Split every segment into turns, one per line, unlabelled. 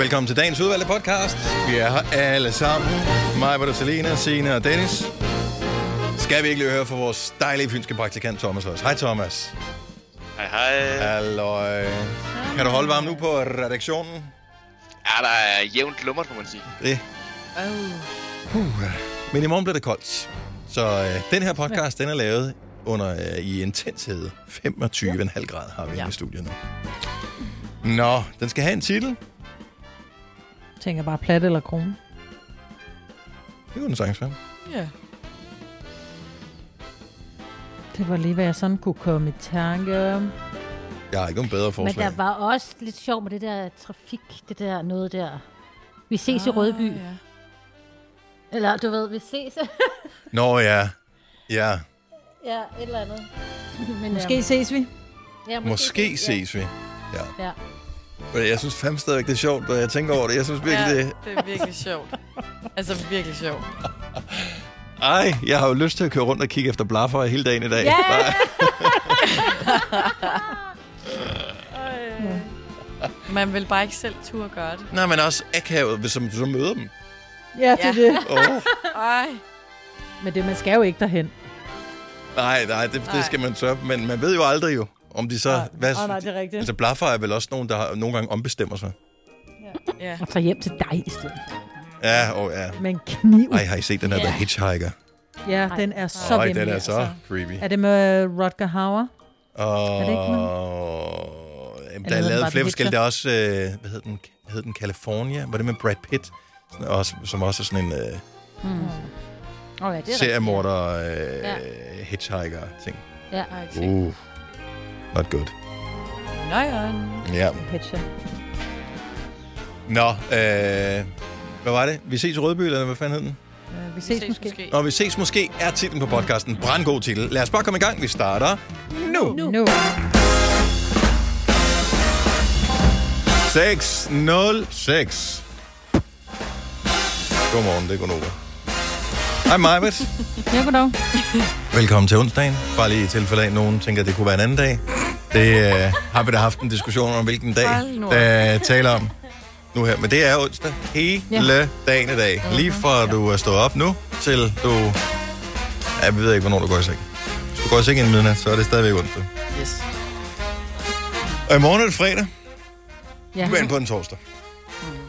Velkommen til dagens udvalgte podcast. Vi er her alle sammen. Mig, Britta, Selena, Signe og Dennis. Skal vi ikke lige høre fra vores dejlige fynske praktikant Thomas også. Hej Thomas.
Hej, hej.
Halløj. Kan du holde varm nu på redaktionen?
Ja, der er jævnt lummert, må man sige.
Det. Uh. Men i morgen bliver det koldt. Så øh, den her podcast, den er lavet under øh, i intenshed. 25,5 grader har vi ja. i studiet nu. Nå, den skal have en titel.
Tænker bare plat eller krone.
Det kunne den sagtens være.
Ja. Det var lige, hvad jeg sådan kunne komme i tanke om.
Jeg har ikke nogen bedre
Men
forslag.
der var også lidt sjov med det der trafik, det der noget der. Vi ses ah, i Rødby. Ja. Eller du ved, vi ses.
Nå ja. Ja,
ja, et eller andet. Men,
Måske ses vi.
ja,
måske ses vi. Ja.
Ja.
Men Jeg synes fandme stadigvæk, det er sjovt, når jeg tænker over det. Jeg synes virkelig,
Ja,
det...
det er virkelig sjovt. Altså virkelig sjovt.
Ej, jeg har jo lyst til at køre rundt og kigge efter blaffer hele dagen i dag.
Ja!
Bare-
Man vil bare ikke selv turde gøre det.
Nej, men også akavet, hvis man så møder dem.
Ja, det er
Ja.
det.
Oh.
Ej.
Men det, man skal jo ikke derhen.
Nej, nej, det, det skal man så. Men man ved jo aldrig jo, om de så... Hvad,
Åh, nej, det er rigtigt.
Altså, blaffer er vel også nogen, der har, nogle gange ombestemmer sig.
Ja.
Og tager hjem til dig i stedet.
Ja, og ja.
Med en kniv.
Ej, har I set den der
Ja.
The Hitchhiker?
Ja, den er så
Ej,
vemmelig.
den er så
altså.
creepy.
Er det med Rutger Hauer?
Og...
det ikke
Jamen,
Eller
der er lavet flere forskellige. Der er også, øh, hvad hed den? Hed den California? Var det med Brad Pitt? Sådan, også, som også er sådan en øh,
Mm. Oh, ja, det er
seriemorder, øh,
Ja.
hitchhiker-ting.
Ja.
Ej, se.
Uh, not good.
Nøjeren.
Ja.
Pitcher.
Nå, øh, hvad var det? Vi ses i Rødby, eller hvad fanden hed den?
Uh, vi ses, måske. måske.
Når vi ses måske er titlen på podcasten. Brandgod titel. Lad os bare komme i gang. Vi starter nu.
Nu. nu.
606. Godmorgen, det er Gunova. Hej Majbet.
Ja, goddag.
Velkommen til onsdagen. Bare lige i tilfælde af, at nogen tænker, at det kunne være en anden dag. Det øh, har vi da haft en diskussion om, hvilken dag, der taler om nu her. Men det er onsdag hele ja. dagen i dag. Lige fra du er stået op nu, til du... Ja, vi ved ikke, hvornår du går i seng. Hvis du går i seng inden midnat, så er det stadigvæk onsdag.
Yes.
Og i morgen er det fredag,
Ja.
men på en torsdag.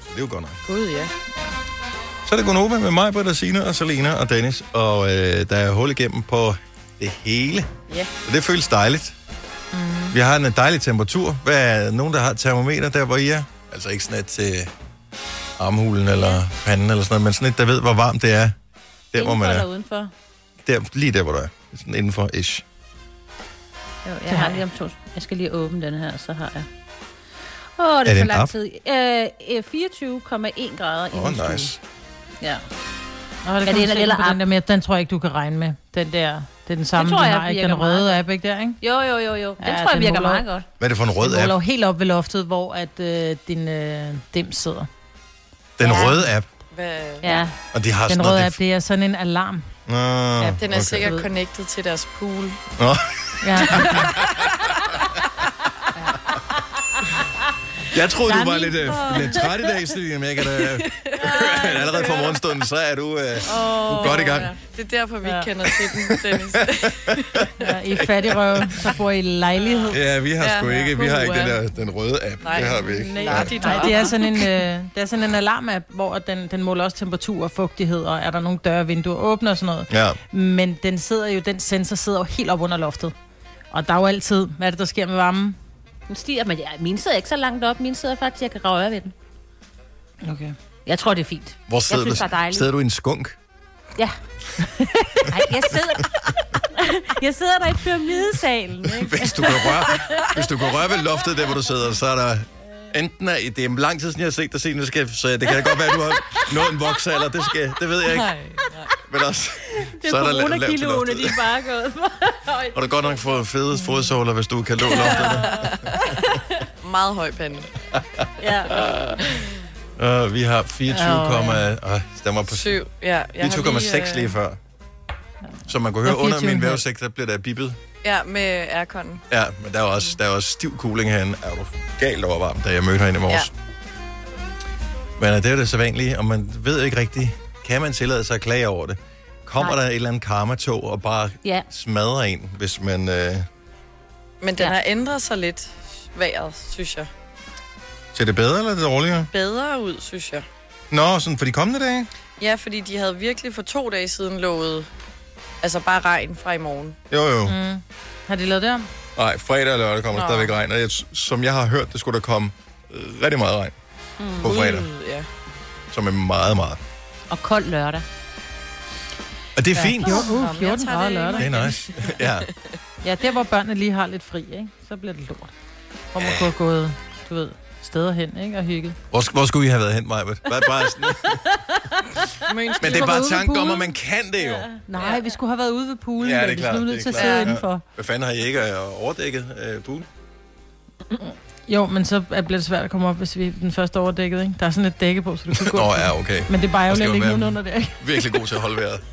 Så det er jo godt nok.
Gud, ja.
Så er det Gunova med mig, Britta, Signe og Selena og Dennis. Og øh, der er hul igennem på det hele.
Ja.
Og det føles dejligt. Mm. Vi har en dejlig temperatur. Hvad er nogen, der har et termometer der, hvor I er? Altså ikke sådan et til armhulen eller panden eller sådan noget, men sådan et, der ved, hvor varmt det er. Der, hvor man
Indenfor
er.
eller udenfor?
Der, lige der, hvor du er. Sådan indenfor ish.
Jo, jeg har lige om to. Jeg skal lige åbne den her, så har jeg. Åh, oh, det
Er
er,
det
for lang tid. Øh, 24,1 grader i
Åh,
min stue. Ja.
Nå, det
Er det
på
app?
den der med, den tror jeg ikke, du kan regne med. Den der, det er den samme,
Det tror
den
jeg
har, ikke? Den røde app, ikke der, ikke?
Jo, jo, jo, jo. Den
Ja,
tror jeg
den
virker
måler-
meget godt.
Hvad er det for en rød
Den
app?
helt op ved loftet, hvor at, øh, din øh, dim sidder.
Den
Ja.
røde app.
Hvad?
Ja.
Og de har
Den
sådan
røde
noget...
app, det er sådan en alarm.
Nå,
Den er
okay.
sikkert connected til deres pool.
Nå.
Ja.
Jeg troede, du var lidt, øh, lidt træt i dag, Stine, men jeg kan da... allerede fra morgenstunden, så er du, øh, du er godt i gang.
Ja. Det er derfor, vi ikke
Ja.
kender til den, Dennis.
ja, I fattigrøv, så bor I lejlighed.
Ja, vi har
Ja,
sgu
ja.
ikke, vi har ikke den, der, den røde app.
Nej,
det har vi ikke.
nej, de
Nej, det er sådan en, øh, det er sådan en alarm-app, hvor den, den måler også temperatur og fugtighed, og er der nogle døre vinduer åbne og sådan noget.
Ja.
Men den sidder jo, den sensor sidder jo helt op under loftet. Og der er jo altid, hvad er det, der sker med varmen?
Den stiger, men ja, min sidder ikke så langt op. Min sidder faktisk, jeg kan røre ved den.
Okay.
Jeg tror, det er fint.
Hvor sidder
synes,
du?
det er dejligt.
Sidder du i en skunk?
Ja. Nej, jeg sidder... jeg sidder der i pyramidesalen, ikke?
Hvis du kan røre, hvis du kan røre ved loftet, der hvor du sidder, så er der enten er, det er lang tid siden, jeg har set dig se, skal, så det kan da godt være, at du har nået en voksalder, det, skal, det ved jeg ikke.
Nej,
Men også,
Det
så
er
er der la- lavt til loftet.
de er bare gået.
Og du godt nok fået fede fodsåler, hvis du kan lå loftet.
meget høj pande.
Ja.
Uh, vi har 24,
Åh,
oh, ja. uh, stemmer på
Syv, ja. Jeg har
24,6 lige
øh,
før. Så man kunne høre under
24,5.
min vævesigt, der bliver der bippet.
Ja, med airconen.
Ja, men der er også, der er også stiv cooling herinde. Er du galt over varmt, da jeg mødte herinde i morges. Men øh, det er jo det så vanlige, og man ved ikke rigtigt, kan man tillade sig at klage over det? Kommer
Nej.
der et eller andet karmatog og bare
Ja.
smadrer en, hvis man... Øh,
Men den
Ja.
har ændret sig lidt, vejret, synes jeg.
ser det bedre eller det dårligere?
Bedre ud, synes jeg.
Nå, sådan for de kommende dage?
Ja, fordi de havde virkelig for to dage siden lovet, altså bare regn fra i morgen.
Jo, jo.
Mm. Har de lavet det om?
Nej, fredag og lørdag kommer der
Nå.
stadigvæk regn. Og jeg, som jeg har hørt, det skulle der komme øh, rigtig meget regn mm. på fredag.
Gud, ja.
Som er meget, meget.
Og kold lørdag.
Og det er fint.
Jo, uh,
jeg
14
tager
grader
det
lørdag.
Det er nice. ja.
Ja, der hvor børnene lige har lidt fri, ikke? så bliver det lort. Hvor man kunne have gået, du ved, steder hen ikke? og hygget.
Hvor, hvor skulle I have været hen, Majbet? Bare, bare sådan. Men det er bare tanken om,
poolen.
at man kan det jo.
Nej, vi skulle have været ude ved poolen.
Ja, det er
men vi
klart,
skulle
det
nødt
er
til at sidde
Ja.
indenfor.
Hvad fanden har I ikke overdækket øh, pool?
Jo, men så bliver det svært at komme op, hvis vi er den første overdækket. Ikke? Der er sådan et dække på, så du kan gå.
Nå ja, okay.
Men det er bare
jo
ligge
være-
nedenunder der. Ikke?
Virkelig god til at holde vejret.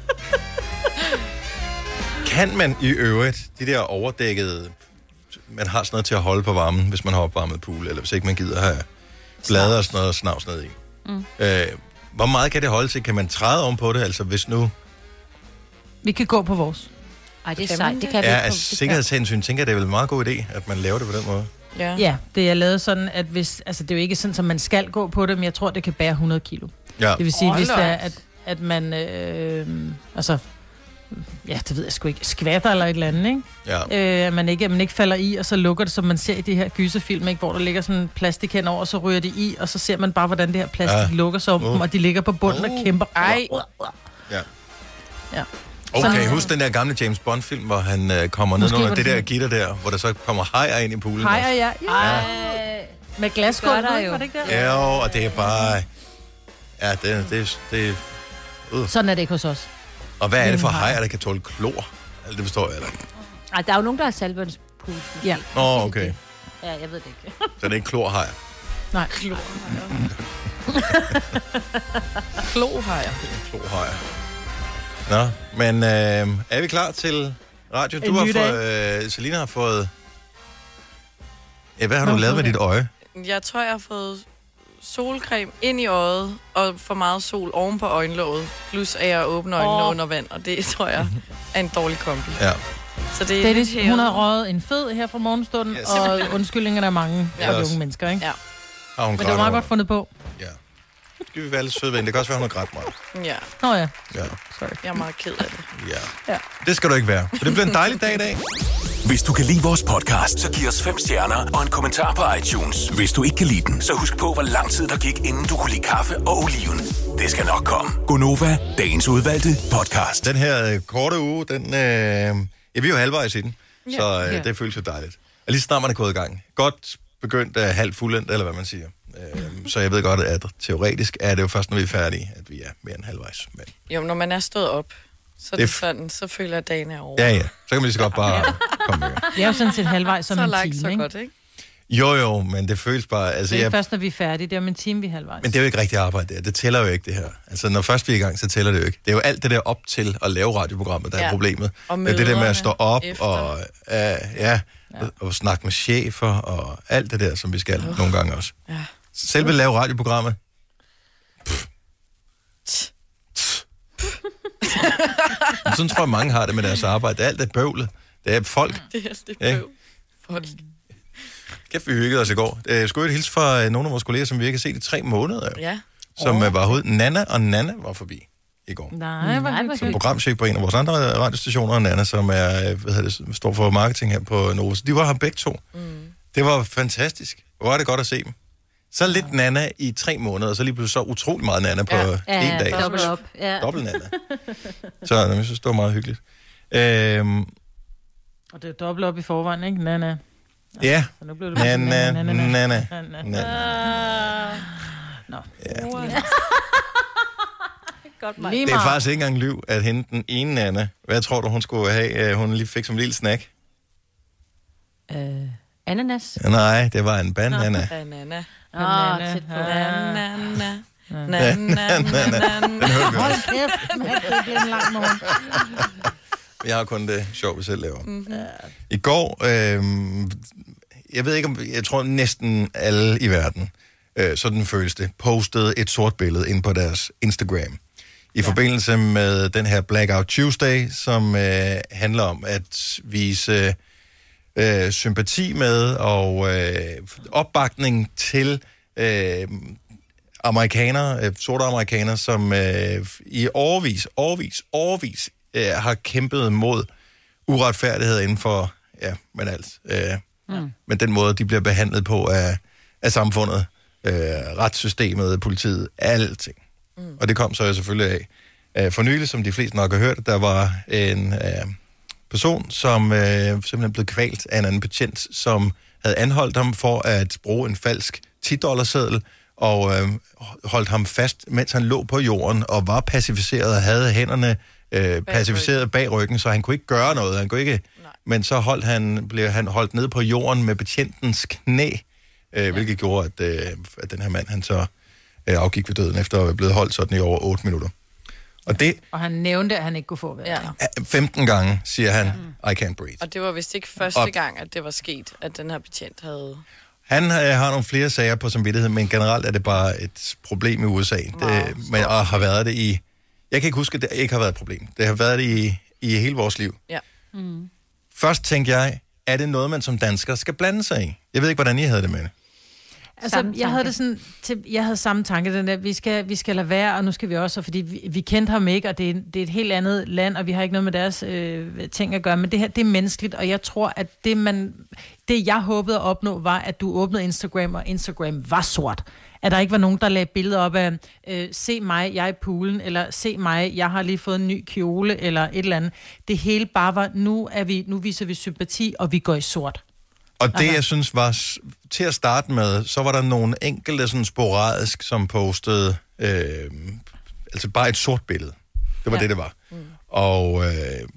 Kan man i øvrigt, de der overdækkede, man har sådan noget til at holde på varmen, hvis man har opvarmet pool, eller hvis ikke man gider have blade og sådan noget snavs ned i. Mm. Øh, hvor meget kan det holde til? Kan man træde om på det? Altså hvis nu
Vi kan gå på vores.
Ej, det er sejt. Det kan vi
er
ikke.
af
på- det-
sikkerhedshensyn, tænker jeg, det er vel en meget god idé, at man laver det på den måde.
Ja.
Ja, det er lavet sådan, at hvis... Altså, det er jo ikke sådan, at man skal gå på det, men jeg tror, det kan bære 100 kilo.
Ja,
Det vil sige,
Hold
hvis det er, at, at man... Øh, altså... Ja, det ved jeg sgu ikke. Skvatter eller et eller andet, ikke?
ja.
Øh, at man ikke, at man ikke falder i, og så lukker det, som man ser i de her gyserfilm, ikke? hvor der ligger sådan en plastik henover, og så ryger de i, og så ser man bare, hvordan det her plastik
Ja.
lukker sig om
Uh.
dem, og de ligger på bunden
Uh.
og kæmper.
Ej.
ja.
Ja.
Okay,
Sådan-
husk den der gamle James Bond-film, hvor han øh, kommer ned under det
det
der gitter der, hvor der så kommer hajer ind i poolen.
Og ja. ja. Med glasgulv,
Det
var det ikke der?
Ja, og det er bare... Ja, det, det, det...
Sådan er det ikke hos os.
Og hvad er det for
haj.
hajer, der kan tåle klor? Det forstår jeg heller ikke.
Ej, der er jo nogen, der har saltvandspul.
Ja.
Nå, okay.
Ja, jeg ved det ikke.
Så det er ikke klorhajer.
Nej.
Klohajer.
Klorhajer. Nå, men øh, er vi klar til radio? Du
En
har fået... Øh, Selina har fået... Ja, hvad har du
Nå,
lavet med dit øje?
Jeg tror, jeg har fået solcreme ind i øjet, og for meget sol oven på øjenlåget. Plus at jeg åbner øjnene
Åh.
under vand, og det tror jeg er en dårlig kombi.
Ja.
Så det er
Dennis,
lidt
hun har røget en fed her fra morgenstunden,
Yes.
og undskyldningerne er mange
Ja.
for de unge mennesker, ikke?
Ja.
Har hun
Men det var meget godt fundet på.
Skal vi være lidt søde ved hende? Det kan også være, hun har grædt meget.
Ja,
Nå ja,
Ja.
sorry.
jeg er meget ked af det.
ja.
Ja.
Det skal du ikke være. For det bliver en dejlig dag i dag.
Hvis du kan lide vores podcast, så giv os fem stjerner og en kommentar på iTunes. Hvis du ikke kan lide den, så husk på, hvor lang tid der gik, inden du kunne lide kaffe og oliven. Det skal nok komme. Gonova, dagens udvalgte podcast.
Den her øh, korte uge, den, øh, ja, vi er jo halvvejs i den,
Ja.
så øh,
Ja.
det føles jo dejligt. Og lige snart man er gået i gang. Godt begyndt af halvt fuldendt, eller hvad man siger. Øh, så jeg ved godt, at teoretisk er det jo først, når vi er færdige, at vi er mere end halvvejs. Men,
Jo, når man er stået op, så er
Det er
sådan, så føler jeg, at dagen er over.
ja, ja. Så kan man lige så godt bare komme med.
Det er jo sådan set halvvejs som
så
en
langt,
time,
så
ikke?
godt, ikke?
Jo, jo, men det føles bare... Altså,
Det er
jeg,
først, når vi er færdige. Det er om en time, vi er halvvejs.
men det er jo ikke rigtig arbejde der. Det tæller jo ikke, det her. Altså, når først vi er i gang, så tæller det jo ikke. Det er jo alt det der op til at lave radioprogrammet, der er
Ja.
problemet.
Og
det er det der med at stå op
efter.
og, uh, ja, og, og snakke med chefer og alt det der, som vi skal nogle gange også.
Ja.
Selve lave radioprogrammet. Men Sådan tror jeg, mange har det med deres arbejde. Det er alt det bøvlet. Det er folk.
Det er det
Ja.
bøv. Folk.
Kæft, vi hyggede os i går. Øh, Jeg skulle jo hilse fra øh, nogle af vores kolleger, som vi ikke har set i tre måneder, jo,
Ja.
som oh. var herude. Nana og Nana var forbi i går.
Nej, hvor
Nej, hvor
hyggeligt.
Som programchef på en af vores andre radiostationer, og Nana, som er, hvad hedder det, står for marketing her på Nova. Så de var her begge to. Mm. Det var fantastisk. Hvor er det godt at se dem. Så lidt Nana i tre måneder, og så lige pludselig så utrolig meget Nana på
Ja.
ja. en dag.
dobbelt op. Ja.
Dobbelt Nana. Så jeg synes, det var meget hyggeligt. Øhm,
Og det er dobbelt op i forvejen, ikke? Nana.
ja,
Så nu blev det
Nana, Nana,
Nana.
Nana.
Nå.
Ja.
Godt,
Lige
Det er faktisk ikke engang lyv, at hende den ene Nana, hvad tror du, hun skulle have? Øh, Hun lige fik som en lille snack.
Øh, ananas.
Nej, det var en banana.
Banana.
Åh,
Banana.
tæt på.
Banana.
Hold kæft, det bliver en lang morgen.
Jeg har kun det sjov, vi selv laver. Mm-hmm. I går, øh, jeg ved ikke om, jeg tror næsten alle i verden øh, sådan føles det, postede et sort billede ind på deres Instagram. I forbindelse med den her Blackout Tuesday, som øh, handler om at vise øh, sympati med og øh, opbakning til øh, amerikanere, øh, sorte amerikanere, som øh, i årvis, årvis, årvis øh, har kæmpet mod uretfærdighed inden for, ja, men alt. Øh, mm. Men den måde, de bliver behandlet på af, af samfundet, øh, retssystemet, politiet, alting. Mm. Og det kom så jo selvfølgelig af. Øh, for nylig, som de fleste nok har hørt, der var en øh, person, som øh, simpelthen blev kvalt af en anden betjent, som havde anholdt ham for at bruge en falsk 10-dollarseddel, og øh, holdt ham fast, mens han lå på jorden og var pacificeret og havde hænderne øh, pacificeret bag ryggen, så han kunne ikke gøre noget. Han kunne ikke, Nej. men så holdt han, blev han holdt ned på jorden med betjentens knæ, øh, ja. hvilket gjorde, at, øh, at den her mand han så øh, afgik ved døden efter at være blevet holdt sådan i over 8 minutter. Og, det,
Og han nævnte, at han ikke kunne få vejret.
Ja.
15 gange siger han, I can't breathe.
Og det var vist ikke første
Og-
gang, at det var sket, at den her betjent havde...
Han øh, har nogle flere sager på samvittighed, men generelt er det bare et problem i USA.
Wow,
det, men, og har været det i... Jeg kan ikke huske, at det ikke har været et problem. Det har været det i, i hele vores liv.
Ja.
Først tænkte jeg, er det noget, man som dansker skal blande sig i? Jeg ved ikke, hvordan I havde det med det.
Altså,
Samme
jeg havde det sådan, til, jeg havde samme tanke, den der, vi skal, vi skal lade være, og nu skal vi også, fordi vi, vi kendte ham ikke, og det er, det er et helt andet land, og vi har ikke noget med deres øh, ting at gøre, men det her, det er menneskeligt, og jeg tror, at det, man, det jeg håbede at opnå, var, at du åbnede Instagram, og Instagram var sort. At der ikke var nogen, der lagde billeder op af, øh, se mig, jeg er i poolen, eller se mig, jeg har lige fået en ny kjole, eller et eller andet. Det hele bare var, nu, er vi, nu viser vi sympati, og vi går i sort.
Og det, jeg synes var til at starte med, så var der nogle enkelte sådan sporadisk, som postede øh, altså bare et sort billede. Det var ja. Det, det var. Mm. Og, øh,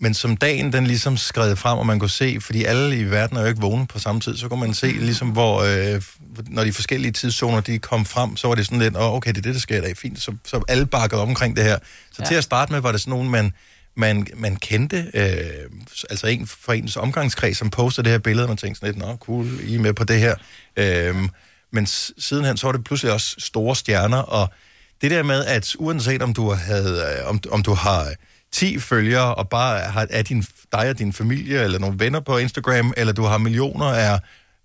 men som dagen den ligesom skred frem, og man kunne se, fordi alle i verden er jo ikke vågne på samme tid, så kunne man se ligesom, hvor øh, når de forskellige tidszoner, de kom frem, så var det sådan lidt, åh, okay, det er det, der sker i dag, fint. Så, så alle bakkede omkring det her. Så ja. til at starte med, var det sådan nogen, man, man, man kendte, øh, altså en fra ens omgangskreds, som postede det her billede, og man tænkte sådan lidt, nå, cool, I er med på det her. Øh, men sidenhen, så var det pludselig også store stjerner, og det der med, at uanset om du, havde, øh, om, om du har 10 følgere, og bare har, er din, dig og din familie, eller nogle venner på Instagram, eller du har millioner af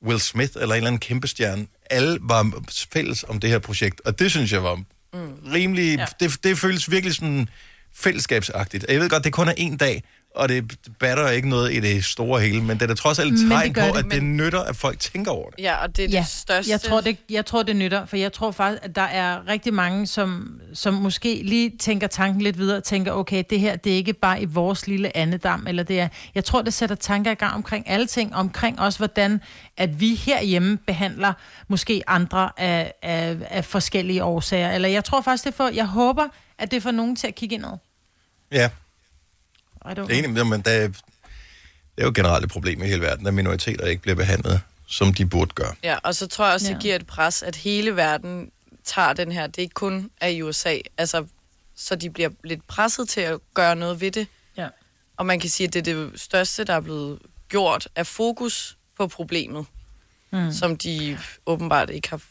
Will Smith, eller en eller anden kæmpe stjerne, alle var fælles om det her projekt, og det synes jeg var mm. rimelig, ja. det, det føles virkelig sådan fællesskabsagtigt. Jeg ved godt, det kun er en dag, og det batter ikke noget i det store hele, men det er da trods alt et
Men det
tegn på,
det,
at det
men-
nytter, at folk tænker over det.
Ja, og det er
Ja,
det største...
Jeg tror det, jeg tror, det nytter, for jeg tror faktisk, at der er rigtig mange, som, som måske lige tænker tanken lidt videre, og tænker, okay, det her, det er ikke bare i vores lille andedam, eller det er, jeg tror, det sætter tanker i gang omkring alle ting, omkring også, hvordan at vi herhjemme behandler måske andre af, af, af forskellige årsager, eller jeg tror faktisk, det for, jeg håber, at det får nogen til at kigge indad.
Ja,
I don't
det er enig, men der, er- det er jo generelt et problem i hele verden, at minoriteter ikke bliver behandlet, som de burde gøre.
Ja, og så tror jeg også, det giver et pres, at hele verden tager den her. Det er ikke kun af USA. Altså, så de bliver lidt presset til at gøre noget ved det.
Ja.
Og man kan sige, at det er det største, der er blevet gjort, af fokus på problemet, mm. som de åbenbart ikke har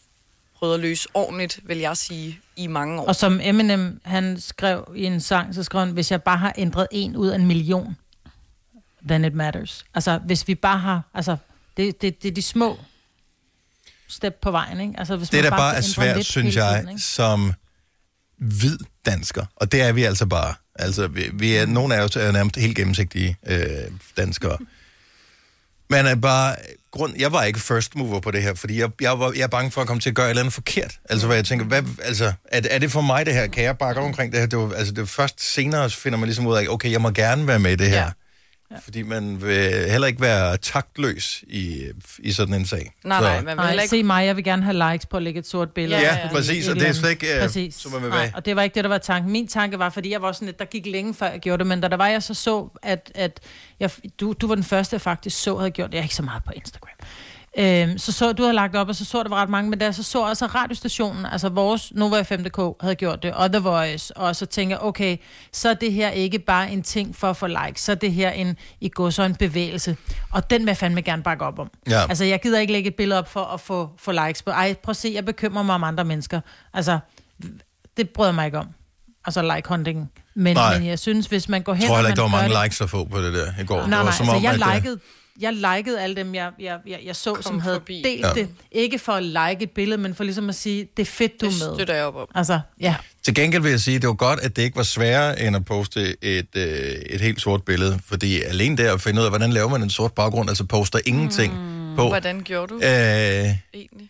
prøvet at løse ordentligt, vil jeg sige, i mange år.
Og som Eminem, han skrev i en sang, så skrev han, hvis jeg bare har ændret en ud af en million, then it matters. Altså, hvis vi bare har, altså, det, det, det er de små step på vejen, ikke? Altså, hvis
Det,
man
der
bare
bare er svært,
lidt
synes jeg,
tiden, ikke?
som hvid dansker, og det er vi altså bare. Altså, vi, vi er, nogle af os er nærmest helt gennemsigtige øh, danskere. Man er bare... Grund, jeg var ikke first mover på det her, fordi jeg, jeg, var, jeg er bange for at komme til at gøre et eller andet forkert. Altså, hvad jeg tænker, hvad, altså, er, er det for mig det her? Kan jeg bakke omkring det her? Det var, altså, det var først senere finder man ligesom ud af, okay, jeg må gerne være med i det her.
Ja.
Ja. Fordi man vil heller ikke være taktløs i, i sådan en sag.
Nej,
Så-
nej, man vil
Nej,
ikke...
se mig, jeg vil gerne have likes på at lægge et sort billede.
Ja, ja,
fordi
præcis, og det er slet ikke, øh,
Præcis.
som man vil
Nej, og det var ikke det, der var tanken. Min tanke var, fordi jeg var sådan lidt, der gik længe før jeg gjorde det, men da der var, jeg så så, at, at jeg, du, du var den første, jeg faktisk så havde gjort det. Jeg er ikke så meget på Instagram. Øhm, så så, du havde lagt op, og så så der var ret mange, men der så så også radiostationen, altså vores Nova 5.dk havde gjort det, og The Voice, og så tænker jeg, okay, så er det her ikke bare en ting for at få likes, så er det her en, i går så en bevægelse, og den vil jeg fandme gerne bakke op om.
Ja.
Altså, jeg gider ikke lægge et billede op for at få, få likes på. Ej, prøv at se, jeg bekymrer mig om andre mennesker. Altså, det bryder jeg mig ikke om. Altså, like hunting. Men,
Nej.
men jeg synes, hvis man går hen
Jeg tror heller ikke, der var mange
det-
likes at få på det der i går.
Nej,
det
nej,
var
altså,
som om,
jeg
at, øh,
likede, jeg likede alle dem, jeg, jeg, jeg, jeg så, som havde
forbi.
delt
Ja.
det. Ikke for at like et billede, men for ligesom at sige, det er fedt, du
Det
er med.
støtter jeg op om.
Altså, ja.
Til gengæld vil jeg sige, at det var godt, at det ikke var sværere end at poste et, øh, et helt sort billede. Fordi alene der at finde ud af, hvordan laver man en sort baggrund, altså poster ingenting på.
Hvordan gjorde du
Øh,
egentlig?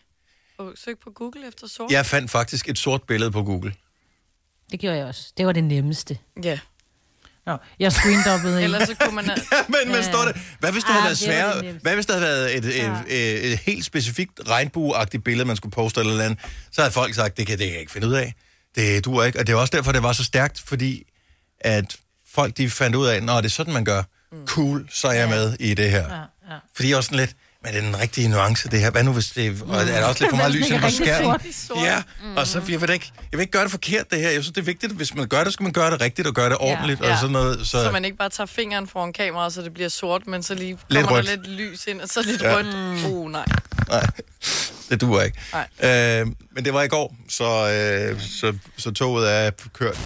Og søg på Google efter sort?
jeg fandt faktisk et sort billede på Google.
Det gjorde jeg også. Det var det nemmeste.
Ja.
Nå, jeg screendoppede en.
Ellers så kunne man...
men, men står det, hvad hvis det
Ah,
havde været
det var det
sværere? Hvad hvis der havde været et, et, et, et helt specifikt regnbueagtigt billede, man skulle poste eller andet? Så havde folk sagt, det kan, det kan jeg ikke finde ud af. Det duer ikke. Og det er også derfor, det var så stærkt, fordi at folk de fandt ud af, når det er sådan, man gør. Cool, så er jeg med i det her.
Ja, ja.
Fordi jeg også sådan lidt, men er det den rigtige nuance, det her? Hvad nu, hvis det og er der også lidt for meget lys ind
det
på
er
skærmen? Ja, og så jeg vil, ikke, jeg vil ikke gøre det forkert, det her. Jeg synes, det er vigtigt, hvis man gør det, skal man gøre det rigtigt og gøre det ordentligt
Ja.
og sådan noget. Så,
Så man ikke bare tager fingeren foran kameraet, så det bliver sort, men så lige
Lidt
kommer
rødt.
der lidt lys ind, og så lidt
Ja.
rødt. Uh, nej.
Nej, det duer ikke.
Nej.
Øh, men det var i går, så, øh, så, så toget er kørt.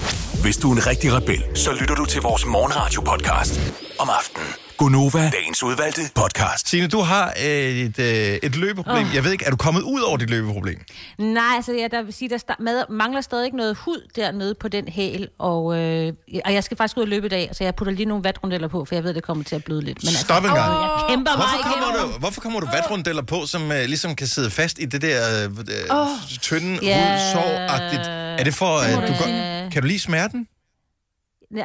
Hvis du er en rigtig rebel, så lytter du til vores morgenradio-podcast om aftenen. Gunova, dagens udvalgte podcast.
Signe, du har øh, et, øh, et løbeproblem. Oh. Jeg ved ikke, er du kommet ud over dit løbeproblem?
Nej, altså jeg der vil sige, der mangler stadig ikke noget hud dernede på den hæl, og, øh, og jeg skal faktisk ud og løbe i dag, så jeg putter lige nogle vatrundeller på, for jeg ved, det kommer til at bløde lidt. Men altså,
Stop en gang.
jeg kæmper
Hvorfor
mig
kommer,
igennem.
du, hvorfor kommer du vatrundeller på, som øh, ligesom kan sidde fast i det der øh, øh, tynde
Ja.
hudsår-agtigt? Er det for, at du
du
går, kan du lide smerten?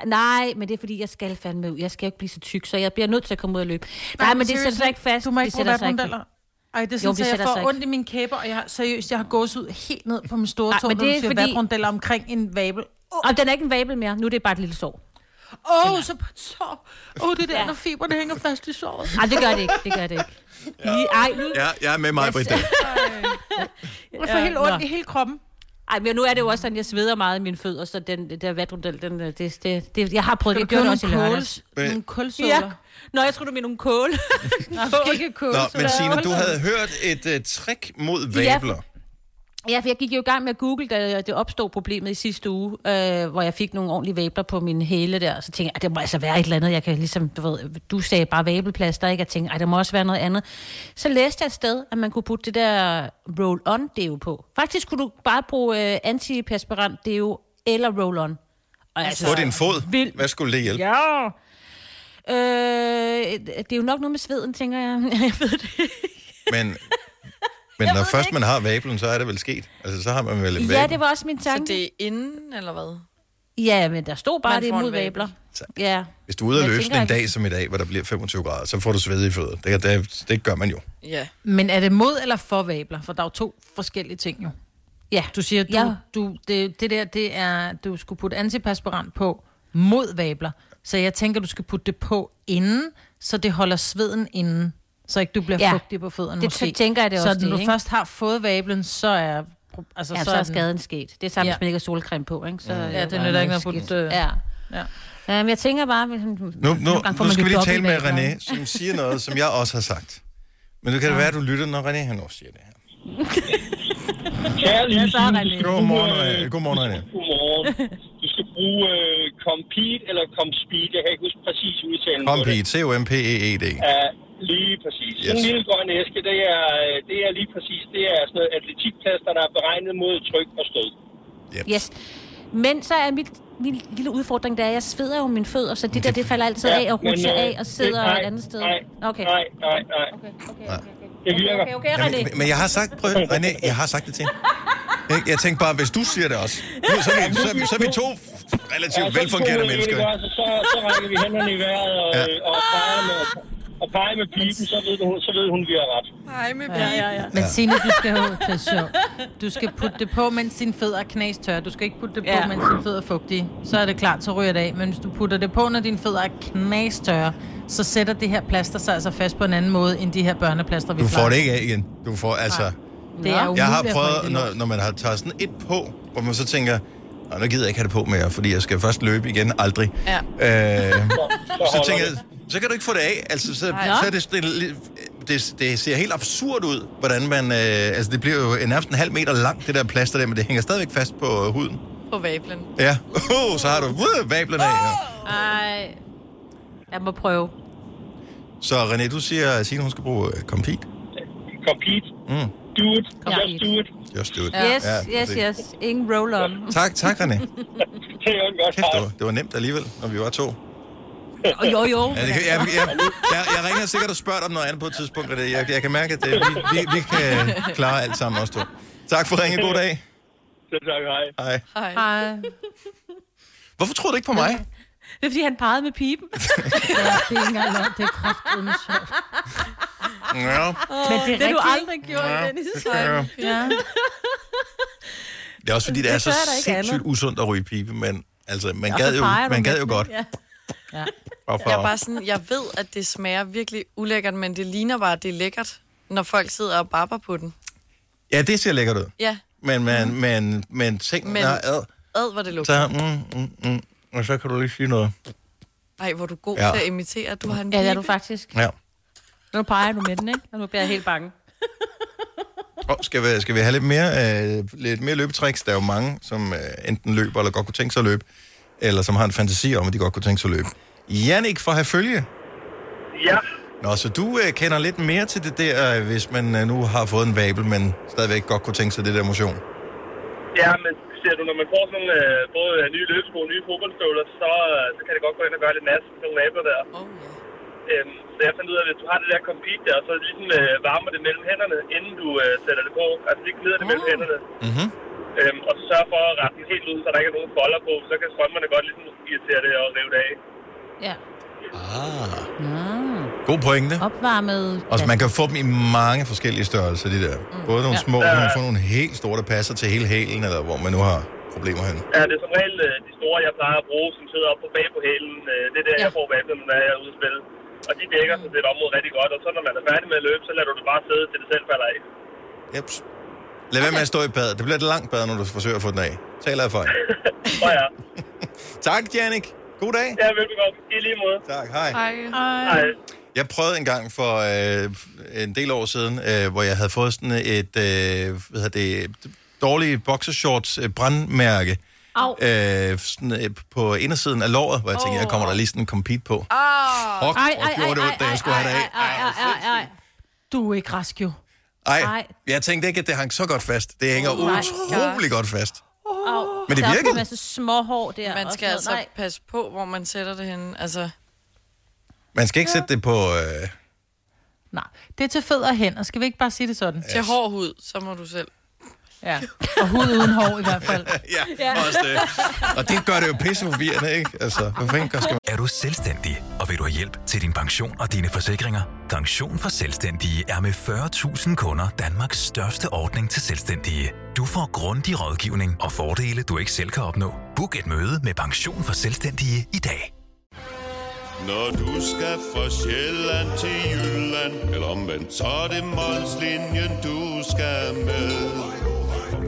Nej, men det er fordi, jeg skal fandme ud. Jeg skal jo ikke blive så tyk, så jeg bliver nødt til at komme ud og løbe. Nej, men det sætter sig ikke fast.
Du må
det
ikke bruge. Ej, det er
Jo,
sådan,
det
at jeg får ondt i mine kæber, og jeg har, seriøst, jeg har gået ud helt ned på min store
Nej,
tog,
men
når
det
du
er
siger
fordi-
vatrundeller omkring en vabel.
Og den er ikke en vabel mere. Nu er det bare et lille sår.
Åh, oh, så på et sår. Åh, oh, det er der,
Ja.
når fiberne hænger fast i såret.
Nej, det gør det ikke. Det gør det ikke. Ja. Ej, nu,
Ja, jeg er med mig, Britt.
Jeg får helt ondt
nå.
i hele kroppen.
Ej, men nu er det jo også sådan, jeg sveder meget i mine fødder, så den der vatrundel, den, øh, det, det, det, jeg har prøvet det. Jeg gjorde det også i lørdags.
nogle kulsåler?
Ja. Nå, jeg tror du mener nogle kål.
Skal ikke kåls.
Nå, men Signe, du havde hørt et uh, trick mod vabler.
ja, for jeg gik jo i gang med at google, da det opstod problemet i sidste uge, øh, hvor jeg fik nogle ordentlige vabler på min hæle der. Så tænkte jeg, at det må altså være et eller andet, jeg kan ligesom, du ved, du sagde bare vabelplaster, ikke? Jeg tænkte, at der må også være noget andet. Så læste jeg et sted, at man kunne putte det der roll-on deo på. Faktisk kunne du bare bruge øh, antiperspirant deo eller roll-on. Og altså,
På din fod.
Vildt.
Hvad skulle det hjælpe?
Ja. Øh, det er jo nok noget med sveden, tænker jeg. jeg ved det.
Men, men når først man har vablen, så er det vel sket. Altså, så har man vel en
Ja,
vabel.
det var også min
Så
tanke.
det er inden, eller hvad?
Ja, men der stod bare
Man
det imod
vabel.
vabler. Ja.
Hvis du er ude
Jeg
løbe en dag som i dag, hvor der bliver 25 grader, så får du svedige fødder. Det, det, det gør man jo.
Ja.
Men er det mod eller for vabler? For der er jo to forskellige ting jo.
Ja.
Du siger, du,
Ja.
du, det, det der, det er, du skulle putte antiperspirant på mod vabler. Så jeg tænker, du skal putte det på inden, så det holder sveden inden. Så ikke du bliver
Ja.
ja. fugtig på fødderne
Det
måske.
tænker jeg, det
så
også
når
det,
du
ikke?
først har fået vablen, så er... Altså,
Ja,
så,
så er
den-
skaden sket. Det er samme,
Ja.
hvis man ikke har solcreme på, ikke? Så,
Ja, det nytter ikke noget at putte, øh,
Ja.
Ja.
Ja, men jeg tænker bare... hvis-
Nu, nu, nu skal vi lige tale med René, som siger noget, som jeg også har sagt. Men nu kan det være, at du lytter, når René han også siger det her.
Kære
så
skal
Godmorgen,
bruge, øh,
René. Godmorgen, René.
Godmorgen. Du skal bruge uh, Compete eller Compspeed. Jeg kan ikke huske præcis udtalen på
Compete, C-O-M-P-E-E-D.
det. Ja, lige præcis. Sådan en
Yes.
lille grøn æske, det er, øh, det er lige præcis, det er sådan noget atletikplaster, der er beregnet mod tryk og stød.
Yes. Men så er mit, min lille udfordring, der er, at jeg sveder jo mine fødder, så det der, det falder altid af og rutscher
øh,
af og sidder
det- nej,
et andet sted.
Nej,
Okay.
nej, nej, nej.
Okay, okay,
Nej.
okay, okay.
Det virker.
Okay, okay,
Ja,
René.
men, men jeg har sagt, prøv, René, jeg har sagt det til hende. Ikke? Jeg tænkte bare, hvis du siger det også. Nu, så, er vi, så, er vi, så er vi to relativt
Ja, så
velfungerende mennesker.
også, Så, så rækker vi hænderne i vejret og,
Ja.
ja. og peger med, og pege med pipen, så ved, hun, så ved hun, vi har ret.
Hej med
Ja, ja, ja. Men Signe, du skal jo det er sjovt. Du skal putte det på, mens dine fødder er knastørre. Du skal ikke putte det på,
Ja.
mens dine fødder er fugtige. Så er det klart, så ryger det af. Men hvis du putter det på, når dine fødder er knastørre, så sætter det her plaster sig altså fast på en anden måde, end de her børneplaster, vi
Du
plejer.
får det ikke af igen. Du får, altså...
Det er umuligt
Jeg har prøvet, når, når man har taget sådan et på, hvor man så tænker, Nå, nu gider jeg ikke have det på mere, fordi jeg skal først løbe igen. Aldrig.
Ja.
Øh, så
holder
tænker jeg. Så kan du ikke få det af. Altså, så, så er det, det, det, det ser helt absurd ud, hvordan man... Øh, altså, det bliver jo nærmest en halv meter langt, det der plaster der, men det hænger stadigvæk fast på øh, huden.
på vablen.
Ja. Uh, så har du uh, vablen af. Ja.
Ej. Jeg må prøve.
Så René, du siger, at Signe, hun skal bruge uh, Compete.
Compete.
Mm.
Do it.
Compete.
Just do it.
Just do it.
Yes,
Ja,
yes, yes. Ingen roll-on.
Tak, tak René.
Det er en godt
Kæft, det var, det var nemt alligevel, når vi var to.
Jo, jo, jo.
Ja, det, kan- jeg, jeg, jeg, jeg ringer sikkert og spørger dig om noget andet på et tidspunkt. og det- Jeg, jeg kan mærke, at det, vi, vi, vi kan klare alt sammen også to. Tak for ringen. God dag.
Selv tak, hej.
Hej.
Hej.
Ej,
Hvorfor troede du ikke på mig?
Det er, fordi han pegede med pipen.
ja, det er ikke engang løgn. Det er kraftedeme sjovt.
Ja.
Men det er
Det du
rigtigt,
aldrig gjort,
Ja,
Dennis.
det jeg.
Ja.
Det er også fordi, det er
Det
så
gør der ikke
sindssygt
andet.
usundt at ryge pibe, men altså, man
Og så
gad jo,
peger du
man
med
gad jo
den,
godt.
Ja.
Ja.
Hvorfor?
Jeg er bare sådan, jeg ved, at det smager virkelig ulækkert, men det ligner bare, at det er lækkert, når folk sidder og barber på den.
Ja, det ser lækkert ud.
Ja,
Men, men, men, men ting,
Men-
er ad,
ad hvor det lugter.
så, mm, mm, mm, og så kan du lige sige noget.
Ej, hvor du god
Ja.
til at imitere. Du har en
ja, det er du faktisk.
Ja.
Nu peger du med den, ikke? Og nu bliver jeg helt bange.
Oh, skal, vi, skal vi have lidt mere, øh, lidt mere løbetricks? Der er jo mange, som øh, enten løber eller godt kunne tænke sig at løbe, eller som har en fantasi om, at de godt kunne tænke sig at løbe. Jannik fra Herfølge.
Ja,
Nå, så du øh, kender lidt mere til det der, øh, hvis man øh, nu har fået en vabel, men stadigvæk godt kunne tænke sig det der motion.
ja, men ser du, når man får sådan øh, både nye løbesko og nye fodboldstøvler, så, øh, så kan det godt gå ind og gøre lidt nas, sådan nogle vabler der.
Oh, ja.
Øhm, så jeg fandt ud af, at hvis du har det der compete der, så ligesom øh, varmer det mellem hænderne, inden du øh, sætter det på. Altså lige glider det mellem
Ah.
hænderne.
Mhm.
Øhm, og så sørg for at rette den helt ud, så der ikke er nogen folder på. Så kan strømmerne godt ligesom irritere det og rive det af.
Ja.
Ah,
Mm.
god pointe.
Opvarmet.
Og så man kan få dem i mange forskellige størrelser, de der. Både nogle
Ja.
små, og man kan få nogle helt store, der passer til hele hælen, eller hvor man nu har problemer hen.
Ja, det er som regel øh, de store, jeg plejer at bruge, som sidder oppe på bag på hælen. Øh, det er der,
Ja.
jeg får vablen, når jeg er ude at spille. Og de dækker sådan et område rigtig godt, og så når man er færdig med at løbe, så lader du det bare sidde, til det selv falder af.
Jeps. Lad være med at stå i bad. Det bliver et langt bad, når du forsøger at få den af. Tal af erfaring.
Og ja,
tak, Jannik. God dag.
ja velbekomme. I lige måde.
Tak, hej.
Hej.
Hej.
Jeg prøvede en gang for øh, en del år siden, øh, hvor jeg havde fået sådan et øh, hvad hedder det, dårlige boxershorts øh, brandmærke
Au.
øh, sådan, øh, på indersiden af låret, hvor jeg tænkte, jeg kommer der lige sådan en compete på.
Ah,
Fuck,
Ej,
hvor
ej,
det
ej,
ondt, da
ej,
jeg skulle have det af.
ej, ej, ej, ej, ej.
Du er ikke rask, jo.
Ej,
Ej.
Jeg tænkte ikke, at det hang så godt fast. Det hænger
Oh
utrolig godt fast.
Au.
Men det
Der er en masse små hår der.
man skal altså
noget.
passe på, hvor man sætter det henne. Altså,
Man skal ikke sætte det på... Øh,
Nej, det er til fødder og hænder. Skal vi ikke bare sige det sådan?
til hård hud, så må du selv.
Ja. Og hud uden hår i hvert fald.
ja, ja, også det. Og det gør det jo pisse forvirrende, ikke? Altså, hvad fanden skal man...
Er du selvstændig, og vil du have hjælp til din pension og dine forsikringer? Pension for Selvstændige er med 40.000 kunder Danmarks største ordning til selvstændige. Du får grundig rådgivning og fordele, du ikke selv kan opnå. Book et møde med Pension for Selvstændige i dag.
Når du skal fra Sjælland til Jylland Eller omvendt, så er det Molslinjen, du skal med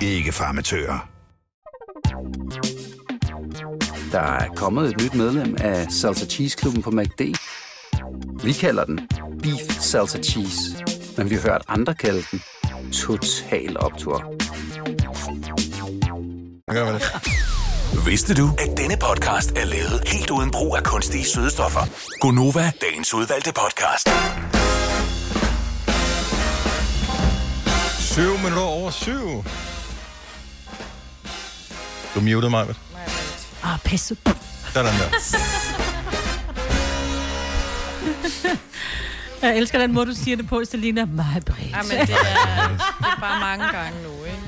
Ikke for amatører.
Der er kommet et nyt medlem af Salsa Cheese Klubben på MACD. Vi kalder den Beef Salsa Cheese, men vi har hørt andre kalde den Total Optor.
Gør det.
Vidste du, at denne podcast er lavet helt uden brug af kunstige sødestoffer? Gonova, dagens udvalgte podcast.
7 minutter over 7. Du muted mig, vel?
Ah, pisse.
Sådan der.
Jeg elsker den måde, du siger det på, Selina. Meget bredt.
Ej, men det er, det er bare mange gange nu, ikke?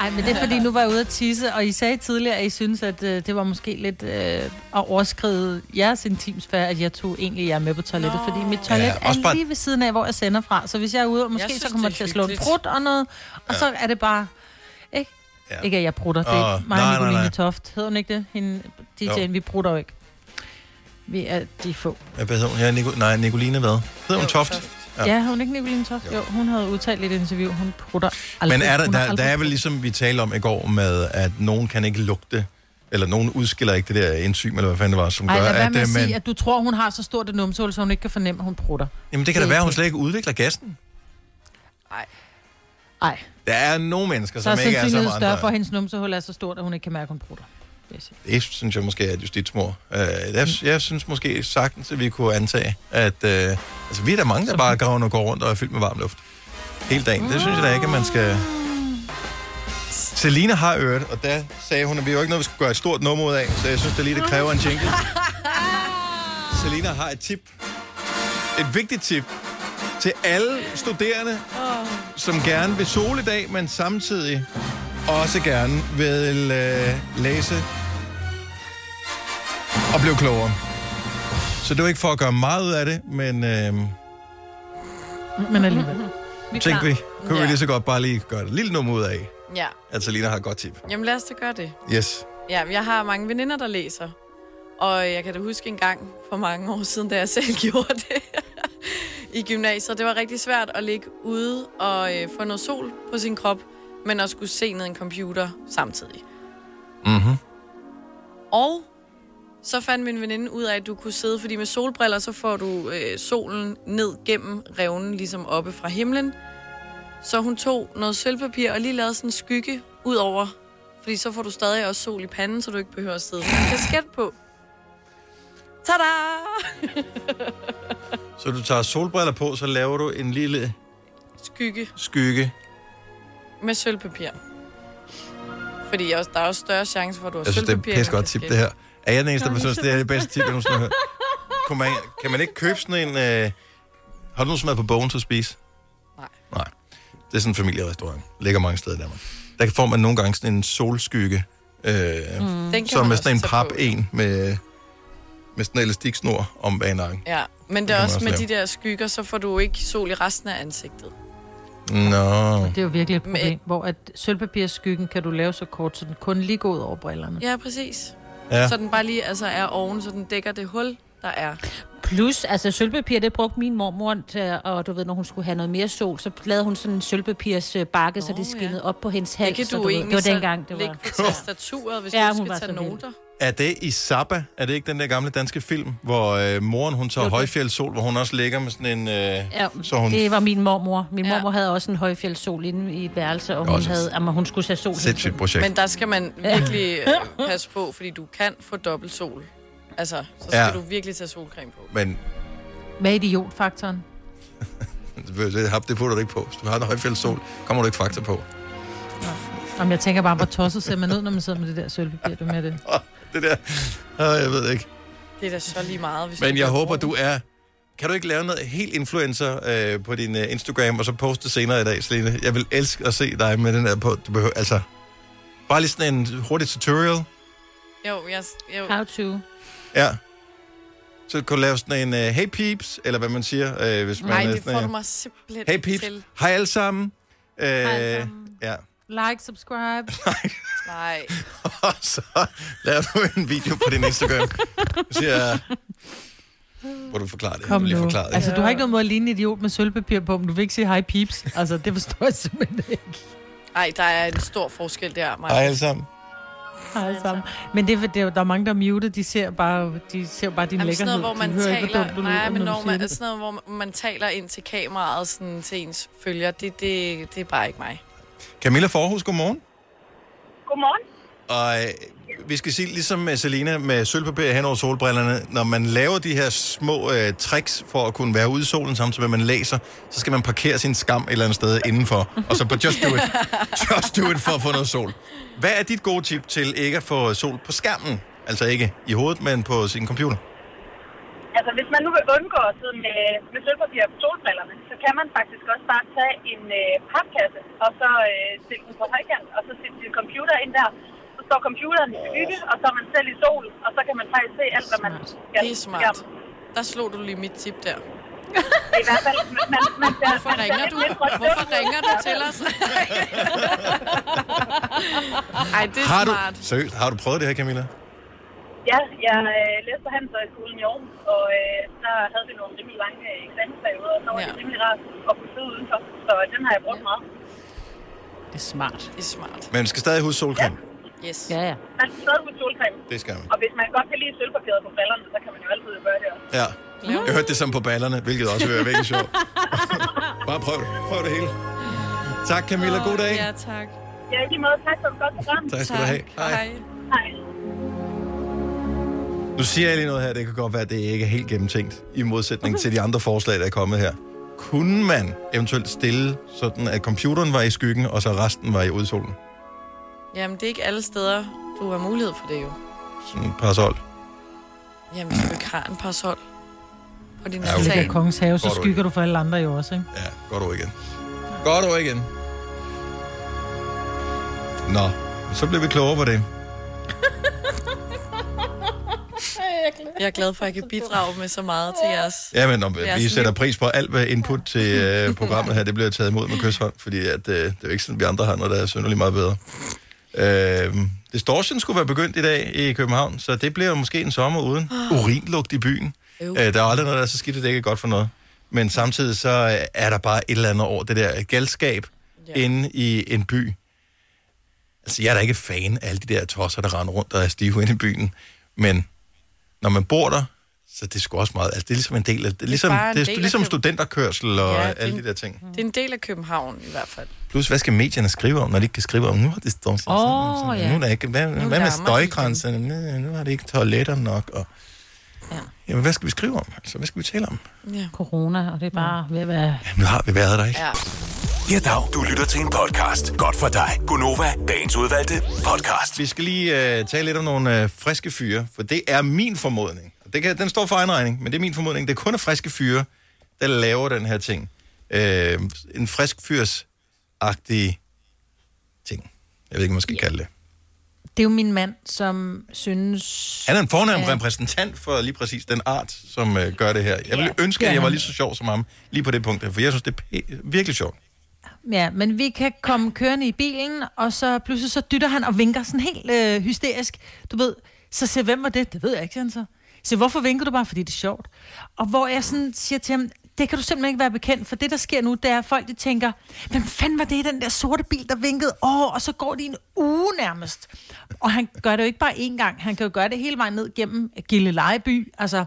Ej, men det er fordi, nu var jeg ude at tisse, og I sagde tidligere, at I synes, at øh, det var måske lidt øh, at overskride jeres intimsfære, at jeg tog egentlig jer med på toilettet,
Nå.
fordi mit toilet
Ja,
ja, er
bare-
lige ved siden af, hvor jeg sender fra. Så hvis jeg er ude, og måske
synes,
så kommer jeg
er
til at slå en brud og noget, og så er det bare... Ikke?
Ja.
Ikke at jeg brutter, det er mig
nej,
og
nej,
Nicoline
nej.
Toft. Hedder hun ikke det? Hende, DJ'en,
Jo.
vi brutter jo ikke. Vi er de få.
Ja, Hvad hedder hun? Ja, Nico, nej, Nicoline hvad? Hedder hun Toft?
Toft.
Ja.
Ja, hun er ikke Nicoline Toft? Jo. jo, hun havde udtalt i et interview, hun brutter aldrig.
Men er der, der, der
aldrig
er vel ligesom vi talte om i går med, at nogen kan ikke lugte, eller nogen udskiller ikke det der enzym, eller hvad fanden det var, som
Ej,
gør,
være at sige,
man-
at du tror, hun har så stort et numsehul, så hun ikke kan fornemme, at hun prutter.
Jamen det kan da
det
være,
er
at hun slet ikke udvikler gassen.
Nej,
Der er nogle mennesker,
så er
som ikke er som
sandsynligheden større for,
andre.
at hendes numsehul er så stort, at hun ikke kan mærke, at hun jeg sige.
Det synes jeg måske er et justitsmord. Uh, jeg, jeg synes måske sagtens, at vi kunne antage, at... Uh, altså, vi er der mange, der bare går og går rundt og er fyldt med varm luft. Hele dagen. Det synes jeg da ikke, at man skal... Selina har øret, og der sagde hun, at vi jo ikke noget, vi skulle gøre et stort nummer ud af, så jeg synes, det lige, det kræver en jingle. Selina har et tip. Et vigtigt tip til alle studerende, som gerne vil sole i dag, men samtidig også gerne vil øh, læse og blive klogere. Så det var ikke for at gøre meget ud af det, men øh,
Men alligevel.
Vi
tænk
klar.
vi, kunne vi
Ja.
lige så godt bare lige gøre et lille nummer ud af,
Ja,
at Selina har et godt tip.
jamen lad os da gøre det.
Yes.
Ja, jeg har mange veninder, der læser. Og jeg kan da huske en gang for mange år siden, da jeg selv gjorde det i gymnasiet. Det var rigtig svært at ligge ude og øh, få noget sol på sin krop, men at skulle se ned i en computer samtidig.
Mm-hmm.
Og så fandt min veninde ud af, at du kunne sidde, fordi med solbriller, så får du øh, solen ned gennem revnen, ligesom oppe fra himlen. Så hun tog noget sølvpapir og lige lavede sådan en skygge ud over, fordi så får du stadig også sol i panden, så du ikke behøver at sidde med en kasket på. Tada!
Så du tager solbriller på, så laver du en lille
Skygge
skygge.
med sølvpapir. Fordi også, der er også større chance for, at du har
Jeg synes, det er
sølvpapir.
et pisse godt tip, det her. Er jeg den eneste, der synes, det er det bedste tip, jeg nogensinde har hørt? Kunne man, kan man ikke købe sådan en... Øh... Har du nogensinde været på Bogen til at spise?
Nej.
Nej. Det er sådan en familierestaurant. Ligger mange steder i Danmark. Der får man nogle gange sådan en solskygge, øh, mm.
Den kan
som
man
er
også
sådan en
tage
pap
på.
en med, med sådan en elastiksnor om bag nakken.
Ja, men det er også
også
med
lave.
de der skygger, så får du ikke sol i resten af ansigtet.
Nå.
Det er jo virkelig et problem, hvor at sølvpapirskyggen kan du lave så kort, så den kun lige går ud over brillerne.
Ja, præcis.
Ja.
Så den bare lige altså, er oven, så den dækker det hul, der er.
Plus, altså sølvpapir, det brugte min mormor til, og du ved, når hun skulle have noget mere sol, så lavede hun sådan en sølvpapirs bakke, så det skinnede op på hendes hals.
Det kan
så
du,
ved,
egentlig
det var dengang, det var.
på tastaturet, hvis
Ja,
ja,
hun
du skal tage noter.
Er det i Sabba? Er det ikke den der gamle danske film, hvor øh, moren hun tager
det-
højfjeldssol, hvor hun også ligger med sådan en... Øh,
Ja,
så hun
det var min mormor. Min mormor havde også en højfjeldssol inde i et værelse, og hun,
Også
havde, jamen, hun skulle tage sol.
sindssygt projekt.
Men der skal man virkelig øh, passe på, fordi du kan få dobbelt sol. Altså, så skal
Ja.
ja. du virkelig tage solcreme på.
Men
Hvad er idiotfaktoren?
det, putter du ikke på. Hvis du har en højfjeldssol, kommer du ikke faktor på.
Jamen, jeg tænker bare, hvor tosset ser man ud, når man sidder med det der sølvpapir, du med det.
Det der... Øh, jeg ved ikke.
Det er da så lige meget, hvis
Men jeg håber, du er... Kan du ikke lave noget helt influencer øh, på din øh, Instagram, og så poste senere i dag, Selene? Jeg vil elske at se dig med den der på. Du behøver, altså... Bare lige sådan en hurtig tutorial.
Jo, jeg, jo.
How to.
Ja. Så kan du lave sådan en uh, hey peeps, eller hvad man siger, øh, hvis man
Nej, det får du mig simpelthen
Hey peeps,
til.
hej alle sammen. Øh,
alle sammen.
Ja.
Like, subscribe.
Nej.
Og så laver du en video på din Instagram. Du siger, hvor du forklarer det.
Kom
du lige
nu.
forklaret det.
Altså, du har ikke noget måde at ligne en idiot med sølvpapir på, men du vil ikke sige hej peeps. Altså, det forstår jeg simpelthen ikke.
Nej, der er en stor forskel der, Maja.
Hej alle sammen.
Hej sammen. Men det er, det er, der er mange, der er muted. De ser bare, de ser bare din
Jamen, sådan
lækkerhed.
noget, hvor man
de hører ikke, hvor
taler, nej, men
når
man, sådan noget, hvor man taler ind til kameraet sådan, til ens følger, det, det, det er bare ikke mig.
Camilla Forhus, godmorgen.
Godmorgen.
Og øh, vi skal sige, ligesom med Selina med sølvpapir hen over solbrillerne, når man laver de her små øh, tricks for at kunne være ude i solen, samtidig med man læser, så skal man parkere sin skam et eller andet sted indenfor, og så på Just Do It. Just Do It for at få noget sol. Hvad er dit gode tip til ikke at få sol på skærmen? Altså ikke i hovedet, men på sin computer.
Altså, hvis man nu vil undgå at sidde med, med sølvpapir på solbrillerne, så kan man faktisk også bare tage en øh, papkasse, og så øh, stille den på højkant, og så sætte sin computer ind der. Så står computeren i skygge, og så er man selv i sol, og så kan man faktisk se alt, hvad man skal.
Det er smart. Der slog du lige mit tip der.
I hvert fald, man, man, man,
Hvorfor ringer du? Hvorfor ringer du til os? Ej, det er
har du,
smart.
seriøst, har du prøvet det her, Camilla?
Ja, jeg øh, læste på Handelshøjskolen i Aarhus, og øh, der havde vi nogle rimelig lange øh, eksamensperioder, og så var ja. det rimelig rart at kunne sidde udenfor. Så den har jeg brugt meget.
Det er smart.
Det er smart.
Men man skal stadig huske solcreme.
Yes.
Ja, ja.
Man skal stadig huske solcreme.
Det skal man.
Og hvis man godt kan lide sølvpapiret på brillerne, så kan man jo altid gøre det også.
Ja. Jeg hørte det som på ballerne, hvilket også vil være virkelig sjovt. Bare prøv det. Prøv det hele. Tak, Camilla. God dag.
Ja, tak.
Ja, i lige måde. Tak for et godt program.
Tak skal du have. Hej.
Hej.
Hej.
Nu siger jeg lige noget her, det kan godt være, at det ikke er helt gennemtænkt, i modsætning til de andre forslag, der er kommet her. Kunne man eventuelt stille sådan, at computeren var i skyggen, og så resten var i udsolen?
Jamen, det er ikke alle steder, du har mulighed for det jo.
Sådan en parasol.
Jamen, hvis du ikke har en parasol på din
Ja, okay.
okay. kongens have, så skygger du for alle andre jo også, ikke?
Ja, godt ord igen. Godt ord igen. Nå, så bliver vi klogere på det.
Jeg er glad for, at jeg kan bidrage med så meget til jeres...
Ja, men om,
jeres
vi sætter pris på alt, hvad input til øh, programmet her, det bliver taget imod med kysshånd, fordi at, øh, det er jo ikke sådan, vi andre har noget, der er synderligt meget bedre. Øh, Distortion skulle være begyndt i dag i København, så det bliver jo måske en sommer uden urinlugt i byen. Øh, der er aldrig noget, der er så skidt, at det ikke er godt for noget. Men samtidig så øh, er der bare et eller andet over det der galskab ja. inde i en by. Altså, jeg er da ikke fan af alle de der tosser, der render rundt og er stive inde i byen. Men når man bor der, så det er sgu også meget... Altså, det er ligesom en del af... Det er ligesom,
bare en
det er,
del af
ligesom studenterkørsel og
Ja, det er
alle
en-
de der ting.
Det er en del af København i hvert fald.
Plus, hvad skal medierne skrive om, når de ikke kan skrive om, nu har det stået sådan, sådan,
ja.
nu er der ikke, hvad,
Nu
hvad med nu, nu har det ikke toiletter nok, og ja. jamen, hvad skal vi skrive om? Altså, hvad skal vi tale om?
Ja.
Corona, og det er bare ved at være...
Nu har vi været der, ikke?
Ja.
Ja, dag. Du lytter til en podcast. Godt for dig. Gunova, dagens udvalgte podcast.
Vi skal lige uh, tale lidt om nogle uh, friske fyre, for det er min formodning. Det kan, den står for egen regning, men det er min formodning. Det er kun er friske fyre, der laver den her ting. Uh, en frisk fyrs-agtig ting. Jeg ved ikke, hvad man skal yeah. kalde det.
Det er jo min mand, som synes...
Han er en fornem
Ja.
repræsentant for lige præcis den art, som uh, gør det her. Jeg ville
Ja,
ønske, at jeg var lige så sjov som ham, lige på det punkt her, for jeg synes, det er virkelig sjovt.
Ja, men vi kan komme kørende i bilen, og så pludselig så dytter han og vinker sådan helt øh, hysterisk. Du ved, så siger hvem var det? Det ved jeg ikke, siger han så. Så hvorfor vinker du bare? Fordi det er sjovt. Og hvor jeg sådan siger til ham, det kan du simpelthen ikke være bekendt, for det, der sker nu, det er, at folk de tænker, hvem fanden var det i den der sorte bil, der vinkede? Åh, og så går de en uge nærmest. Og han gør det jo ikke bare én gang, han kan jo gøre det hele vejen ned gennem Gillelejeby. Altså,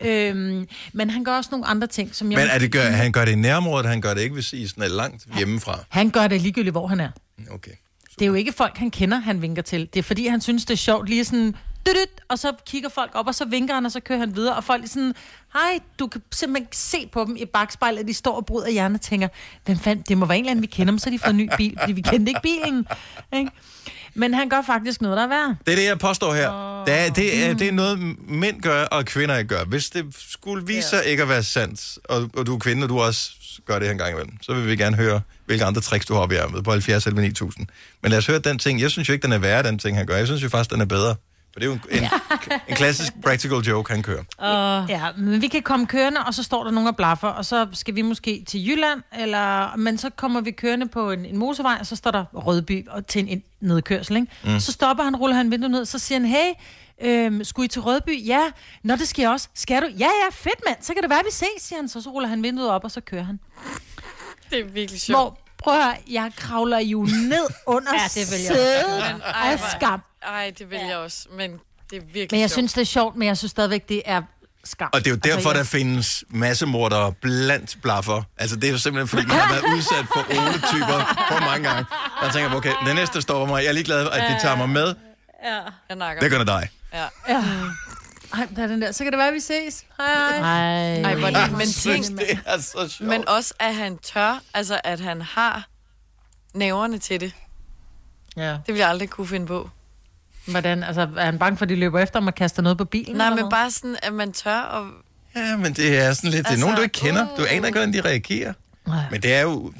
øhm, men han gør også nogle andre ting, som jeg...
Men er det gør, han gør det i nærområdet, han gør det ikke, hvis I sådan er langt hjemmefra.
Han gør det ligegyldigt, hvor han er.
Okay.
Det er jo ikke folk, han kender, han vinker til. Det er fordi, han synes, det er sjovt lige sådan... Dydyt, og så kigger folk op, og så vinker han, og så kører han videre. Og folk er sådan, hej, du kan simpelthen se på dem i bagspejlet, at de står og bryder hjernen og tænker, hvem fanden, det må være en eller anden, vi kender dem, så de fået en ny bil, fordi vi kendte ikke bilen. Ikke? Men han gør faktisk noget, der er værd.
Det er det, jeg påstår her. Oh. Det, er, det, er, det er noget, mænd gør, og kvinder ikke gør. Hvis det skulle vise sig ikke at være sandt, og, og du er kvinde, og du også gør det her en gang imellem, så vil vi gerne høre, hvilke andre tricks du har op i ærmet på 70 eller 9000. Men lad os høre den ting. Jeg synes jo ikke, den er værre, den ting, han gør. Jeg synes jo faktisk, den er bedre. For det er jo en, en, en klassisk practical joke, han kører.
Uh. Ja, men vi kan komme kørende, og så står der nogen og blaffer, og så skal vi måske til Jylland, eller, men så kommer vi kørende på en, en motorvej, og så står der Rødby og til en, en nedkørsel, ikke?
Mm.
Mm. Så stopper han, ruller han vinduet ned, så siger han, hey, øhm, skulle I til Rødby? Ja. Nå, det skal jeg også. Skal du? Ja, ja, fedt mand, så kan det være, vi ses, siger han. Så, så ruller han vinduet op, og så kører han.
Det er virkelig sjovt.
Hvor, prøv at høre, jeg kravler jo ned under
Ja, det vil jeg
sædet
også. Men ej,
af skam.
Ej, det vil jeg også, men det er virkelig
Men jeg
sjovt.
synes, det er sjovt, men jeg synes stadigvæk, det er skam.
Og det er jo derfor,
altså,
der findes massemordere blandt blaffer. Altså, det er jo simpelthen, fordi man har været udsat for Ole-typer for mange gange. Og jeg tænker, okay, det næste stopper mig. Jeg er ligeglad, at de tager mig med.
Ja. Jeg nakker.
Det gør dig.
Ja.
Ja. Ej, der er den der. Så kan det være, at vi ses. Hej.
Ej.
Ej, hvor er det, men tænk,
det er så sjovt.
men også at han tør, altså at han har næverne til det.
Ja.
Det vil jeg aldrig kunne finde på.
Hvordan? Altså, er han bange for, at de løber efter ham og kaster noget på bilen?
Nej, men bare sådan, at man tør og...
Ja, men det er sådan lidt... Det er
Altså,
nogen, du ikke kender. Du aner ikke, hvordan de reagerer.
Nej.
Men det er jo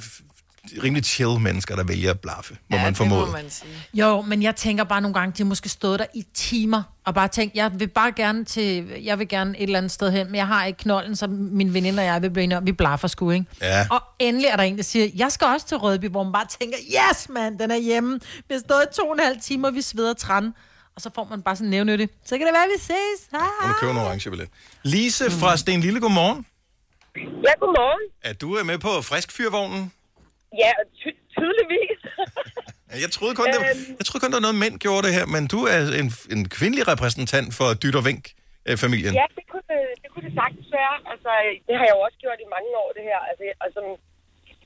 rimelig chill mennesker, der vælger at blaffe, må
ja,
man formode.
det må man sige.
Jo, men jeg tænker bare nogle gange, de har måske stået der i timer, og bare tænkt, jeg vil bare gerne til, jeg vil gerne et eller andet sted hen, men jeg har ikke knolden, så min veninde og jeg vil blive enige om, vi blaffer sgu, ikke?
Ja.
Og endelig er der en, der siger, jeg skal også til Rødby, hvor man bare tænker, yes mand, den er hjemme. Vi har stået i to og en halv timer, vi sveder træn. Og så får man bare sådan nævnyttig. Så kan det være, vi ses. Hej.
Må du købe en orange billet. Lise fra Sten Lille, godmorgen.
Ja, godmorgen.
Er du er med på friskfyrvognen?
Ja, ty- tydeligvis.
Jeg troede, kun, det,
Øhm.
jeg troede kun, der var noget mænd gjorde det her, men du er en, en kvindelig repræsentant for Dyt og Vink-familien.
ja, det kunne, det, kunne det sagtens være. Altså, det har jeg jo også gjort i mange år, det her. Altså, altså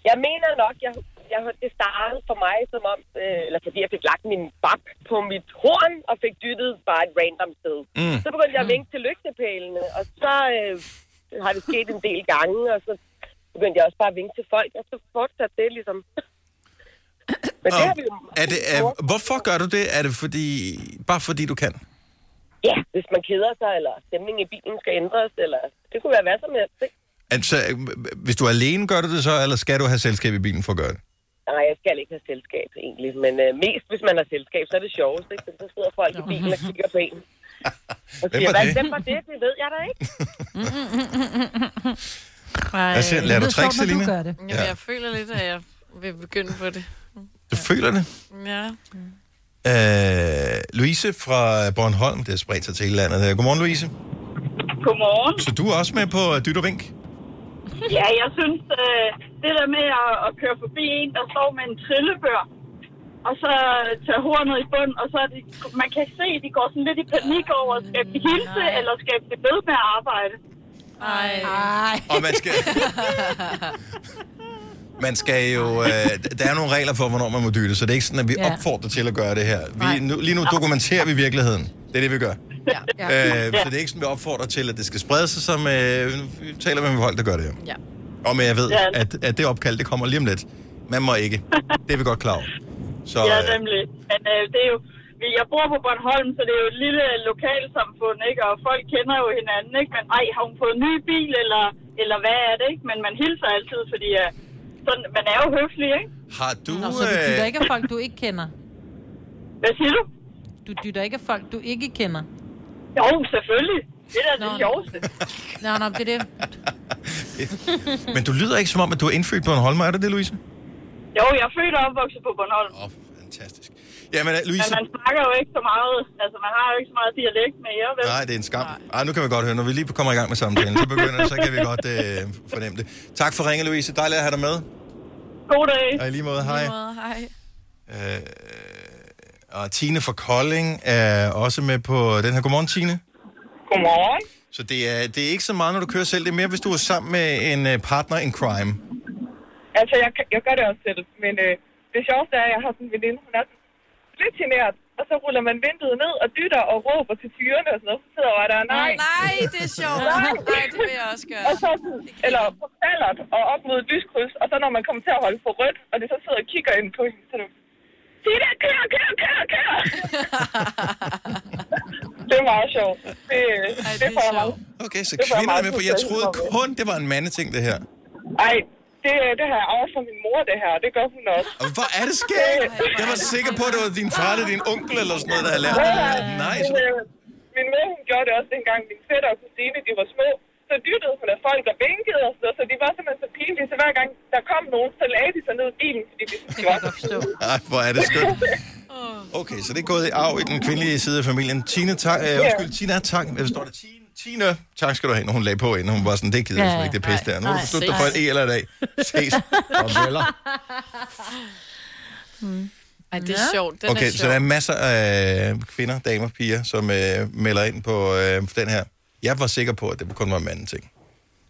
jeg mener nok, jeg, jeg, det startede for mig som om, øh, eller fordi jeg fik lagt min bab på mit horn og fik dyttet bare et random sted.
Mm.
Så begyndte jeg at vinke til lygtepælene, og så øh, har det sket en del gange, og så begyndte jeg også bare at vinke til folk, og så fortsatte det ligesom. Men det har vi jo...
Er det, er, hvorfor gør du det? Er det fordi, bare fordi du kan?
Ja, hvis man keder sig, eller stemningen i bilen skal ændres, eller det kunne være hvad som helst, ikke?
Altså, hvis du er alene, gør du det så, eller skal du have selskab i bilen for at gøre det?
Nej, jeg skal ikke have selskab egentlig, men øh, mest hvis man har selskab, så er det sjovest, ikke? Så sidder folk i bilen og kigger på en. Og
Hvem
siger,
var
hvad,
det?"
hvem var det? Det ved jeg da ikke.
Hvad siger, lærer du tricks, Selina?
Jamen,
Ja.
jeg føler lidt, at jeg vil begynde på det.
Du føler det?
Ja.
Øh, Louise fra Bornholm, det har spredt sig til hele landet. Godmorgen, Louise.
Godmorgen.
Så du er også med på Dyt og Vink?
Ja, jeg synes, øh, det der med at, at køre forbi en, der står med en trillebør, og så tage hornet i bund, og så er de, man kan se, at de går sådan lidt i panik over, skal de hilse, eller skal de ved med at arbejde?
Ej.
Ej.
Og man skal... Man skal jo... Øh, der er nogle regler for, hvornår man må dytte, så det er ikke sådan, at vi
Ja.
opfordrer til at gøre det her. Vi, nu, lige nu dokumenterer vi virkeligheden. Det er det, vi gør.
Ja.
Øh, så det er ikke sådan, vi opfordrer til, at det skal sprede sig, som øh, vi taler med folk, der gør det her.
Ja.
Og men jeg ved,
Ja.
at, at det opkald, det kommer lige om lidt. Man må ikke. Det er vi godt klar over. Så,
ja,
øh,
nemlig. Men øh, det er jo, jeg bor på Bornholm, så det er jo et lille lokalsamfund, ikke? Og folk kender jo hinanden, ikke? Men ej, har hun fået en ny bil, eller, eller hvad er det, ikke? Men man hilser altid, fordi uh, sådan, man er jo høflig, ikke?
har du...
Nå, så du dytter
Øh,
ikke af folk, du ikke kender?
Hvad siger du?
Du dytter ikke af folk, du ikke kender?
Jo, selvfølgelig. Det er da det sjoveste.
Nå, nå, det er det.
men du lyder ikke som om, at du er indfødt på en Holmer, er det det, Louise?
Jo, jeg er født og opvokset på Bornholm.
Åh, oh, fantastisk. Jamen, øh,
Men
Louise...
man snakker jo ikke så meget, altså man har jo ikke så meget dialekt med jer, vel?
Nej, det er en skam. Ej, nu kan vi godt høre, når vi lige kommer i gang med samtalen, så begynder så kan vi godt øh, fornemme det. Tak for ringe, Louise. Dejligt at have dig med.
God dag.
Og i lige måde, hej.
Hej.
Øh, og Tine fra Kolding er også med på den her. Godmorgen, Tine.
Godmorgen.
Så det er, det er ikke så meget, når du kører selv. Det er mere, hvis du er sammen med en øh, partner in crime.
Altså, jeg, jeg gør det også selv, men øh, det sjoveste er, at jeg har sådan en veninde, hun er lidt generet, og så ruller man vinduet ned og dytter og råber til tyrene og sådan noget, så sidder jeg der, nej.
Nej, det er sjovt.
Nej.
Nej, det vil jeg også gøre.
Og så, eller på faldert og op mod et lyskryds, og så når man kommer til at holde for rødt, og det så sidder og kigger ind på hende, så er det, sig det, kør, kør, kør, kør! det er meget sjovt. Det,
Ej,
det, får jeg
sjovt.
Okay, så
Det får jeg
kvinder er
meget
med på. Jeg troede kun, det var en mandeting, det her.
Ej, det, det har jeg arvet fra min mor, det her, og det gør hun også.
Og hvor er det skægt? Jeg var sikker på, at det var din far eller din onkel eller sådan noget, der havde lært det. Nej, så...
Øh, Min mor, hun gjorde det også dengang, min fætter og kusine, de var små. Så dyttede hun af folk og vinkede og sådan noget, så de var simpelthen så pinlige. Så hver gang der kom nogen, så lagde de sig ned i bilen, fordi de det var så
forstå.
Ej, hvor er det skønt. Okay, så det er gået i arv i den kvindelige side af familien. Tine, tak. Øh, undskyld, Tina, tak. Hvad står der? Tine, Tine, tak skal du have, når hun lagde på inden. Hun var sådan, det gider jeg
Ja,
ja, ikke, det pis der. Nu har du besluttet dig for et E eller et A. Ses. Og veller.
Ej, det er sjovt. Den
Okay,
er
så
sjov.
der er masser af kvinder, damer, piger, som øh, melder ind på øh, den her. Jeg var sikker på, at det kun var en manden ting.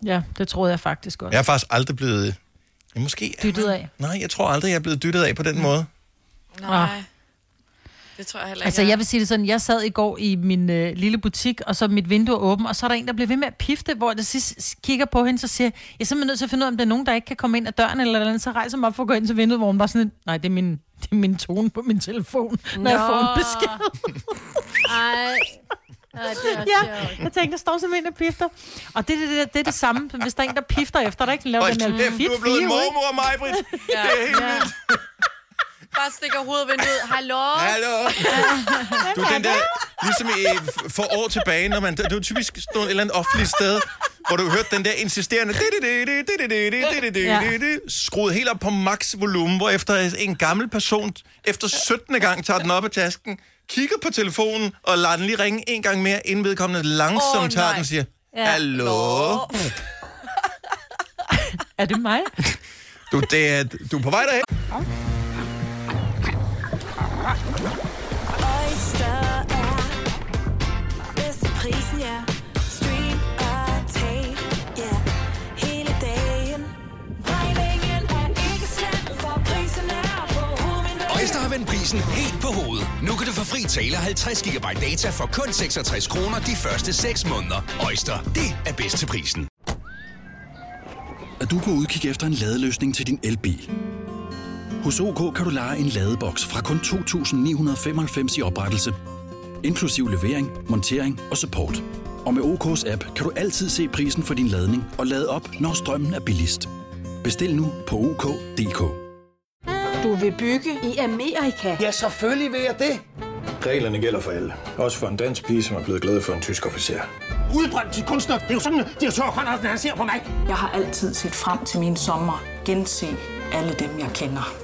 Ja, det troede jeg faktisk også.
Jeg er faktisk aldrig blevet... Ja, måske
Dyttet af.
Nej, jeg tror aldrig, jeg er blevet dyttet af på den måde.
Nej. Det tror jeg heller ikke.
Altså, jeg vil sige det sådan, jeg sad i går i min øh, lille butik, og så er mit vindue åbent, og så er der en, der bliver ved med at pifte, hvor jeg sidst kigger på hende, så siger jeg, jeg er simpelthen nødt til at finde ud af, om der er nogen, der ikke kan komme ind ad døren, eller noget, så rejser jeg mig op for at gå ind til vinduet, hvor hun bare sådan, nej, det er min, det er min tone på min telefon, når jeg
Nå.
får en besked.
Ej. Ej, det er
ja, jeg tænkte, der står simpelthen en og pifter. Og det, det, det, det er det samme, hvis der er en, der pifter efter, der ikke laver den her fit
du er blevet en mormor, Majbrit.
Ja.
Det er helt
Ja.
vildt.
Bare stikker hovedet vinduet. Hallo?
Hallo? Du er den der, ligesom i, for år tilbage, når man, det var typisk stå et eller andet offentligt sted, hvor du hørte den der insisterende, skruet helt op på max volumen, hvor efter en gammel person, efter 17. gang tager den op af tasken, kigger på telefonen og lader den lige ringe en gang mere, inden vedkommende langsomt tager den og siger, hallo?
Er det mig?
Du, det er, du er på vej derhen.
Oyster er bedst til prisen, ja. Stream og tag, ja. Hele dagen. Regningen er ikke slem, for prisen er på hovedet.
Øjster har vendt prisen helt på hovedet. Nu kan du få fri tale 50 GB data for kun 66 kroner de første 6 måneder. Øjster, det er bedst til prisen.
Er du på udkig efter en ladeløsning til din elbil? Hos OK kan du lege en ladeboks fra kun 2.995 i oprettelse, inklusiv levering, montering og support. Og med OK's app kan du altid se prisen for din ladning og lade op, når strømmen er billigst. Bestil nu på OK.dk.
Du vil bygge i Amerika? Ja, selvfølgelig vil jeg det.
Reglerne gælder for alle. Også for en dansk pige, som er blevet glad for en tysk officer.
Udbrændt til kunstner. Det er jo sådan, at de har tørt, han ser på mig. Jeg har altid set frem til min sommer. Gense alle dem, jeg kender.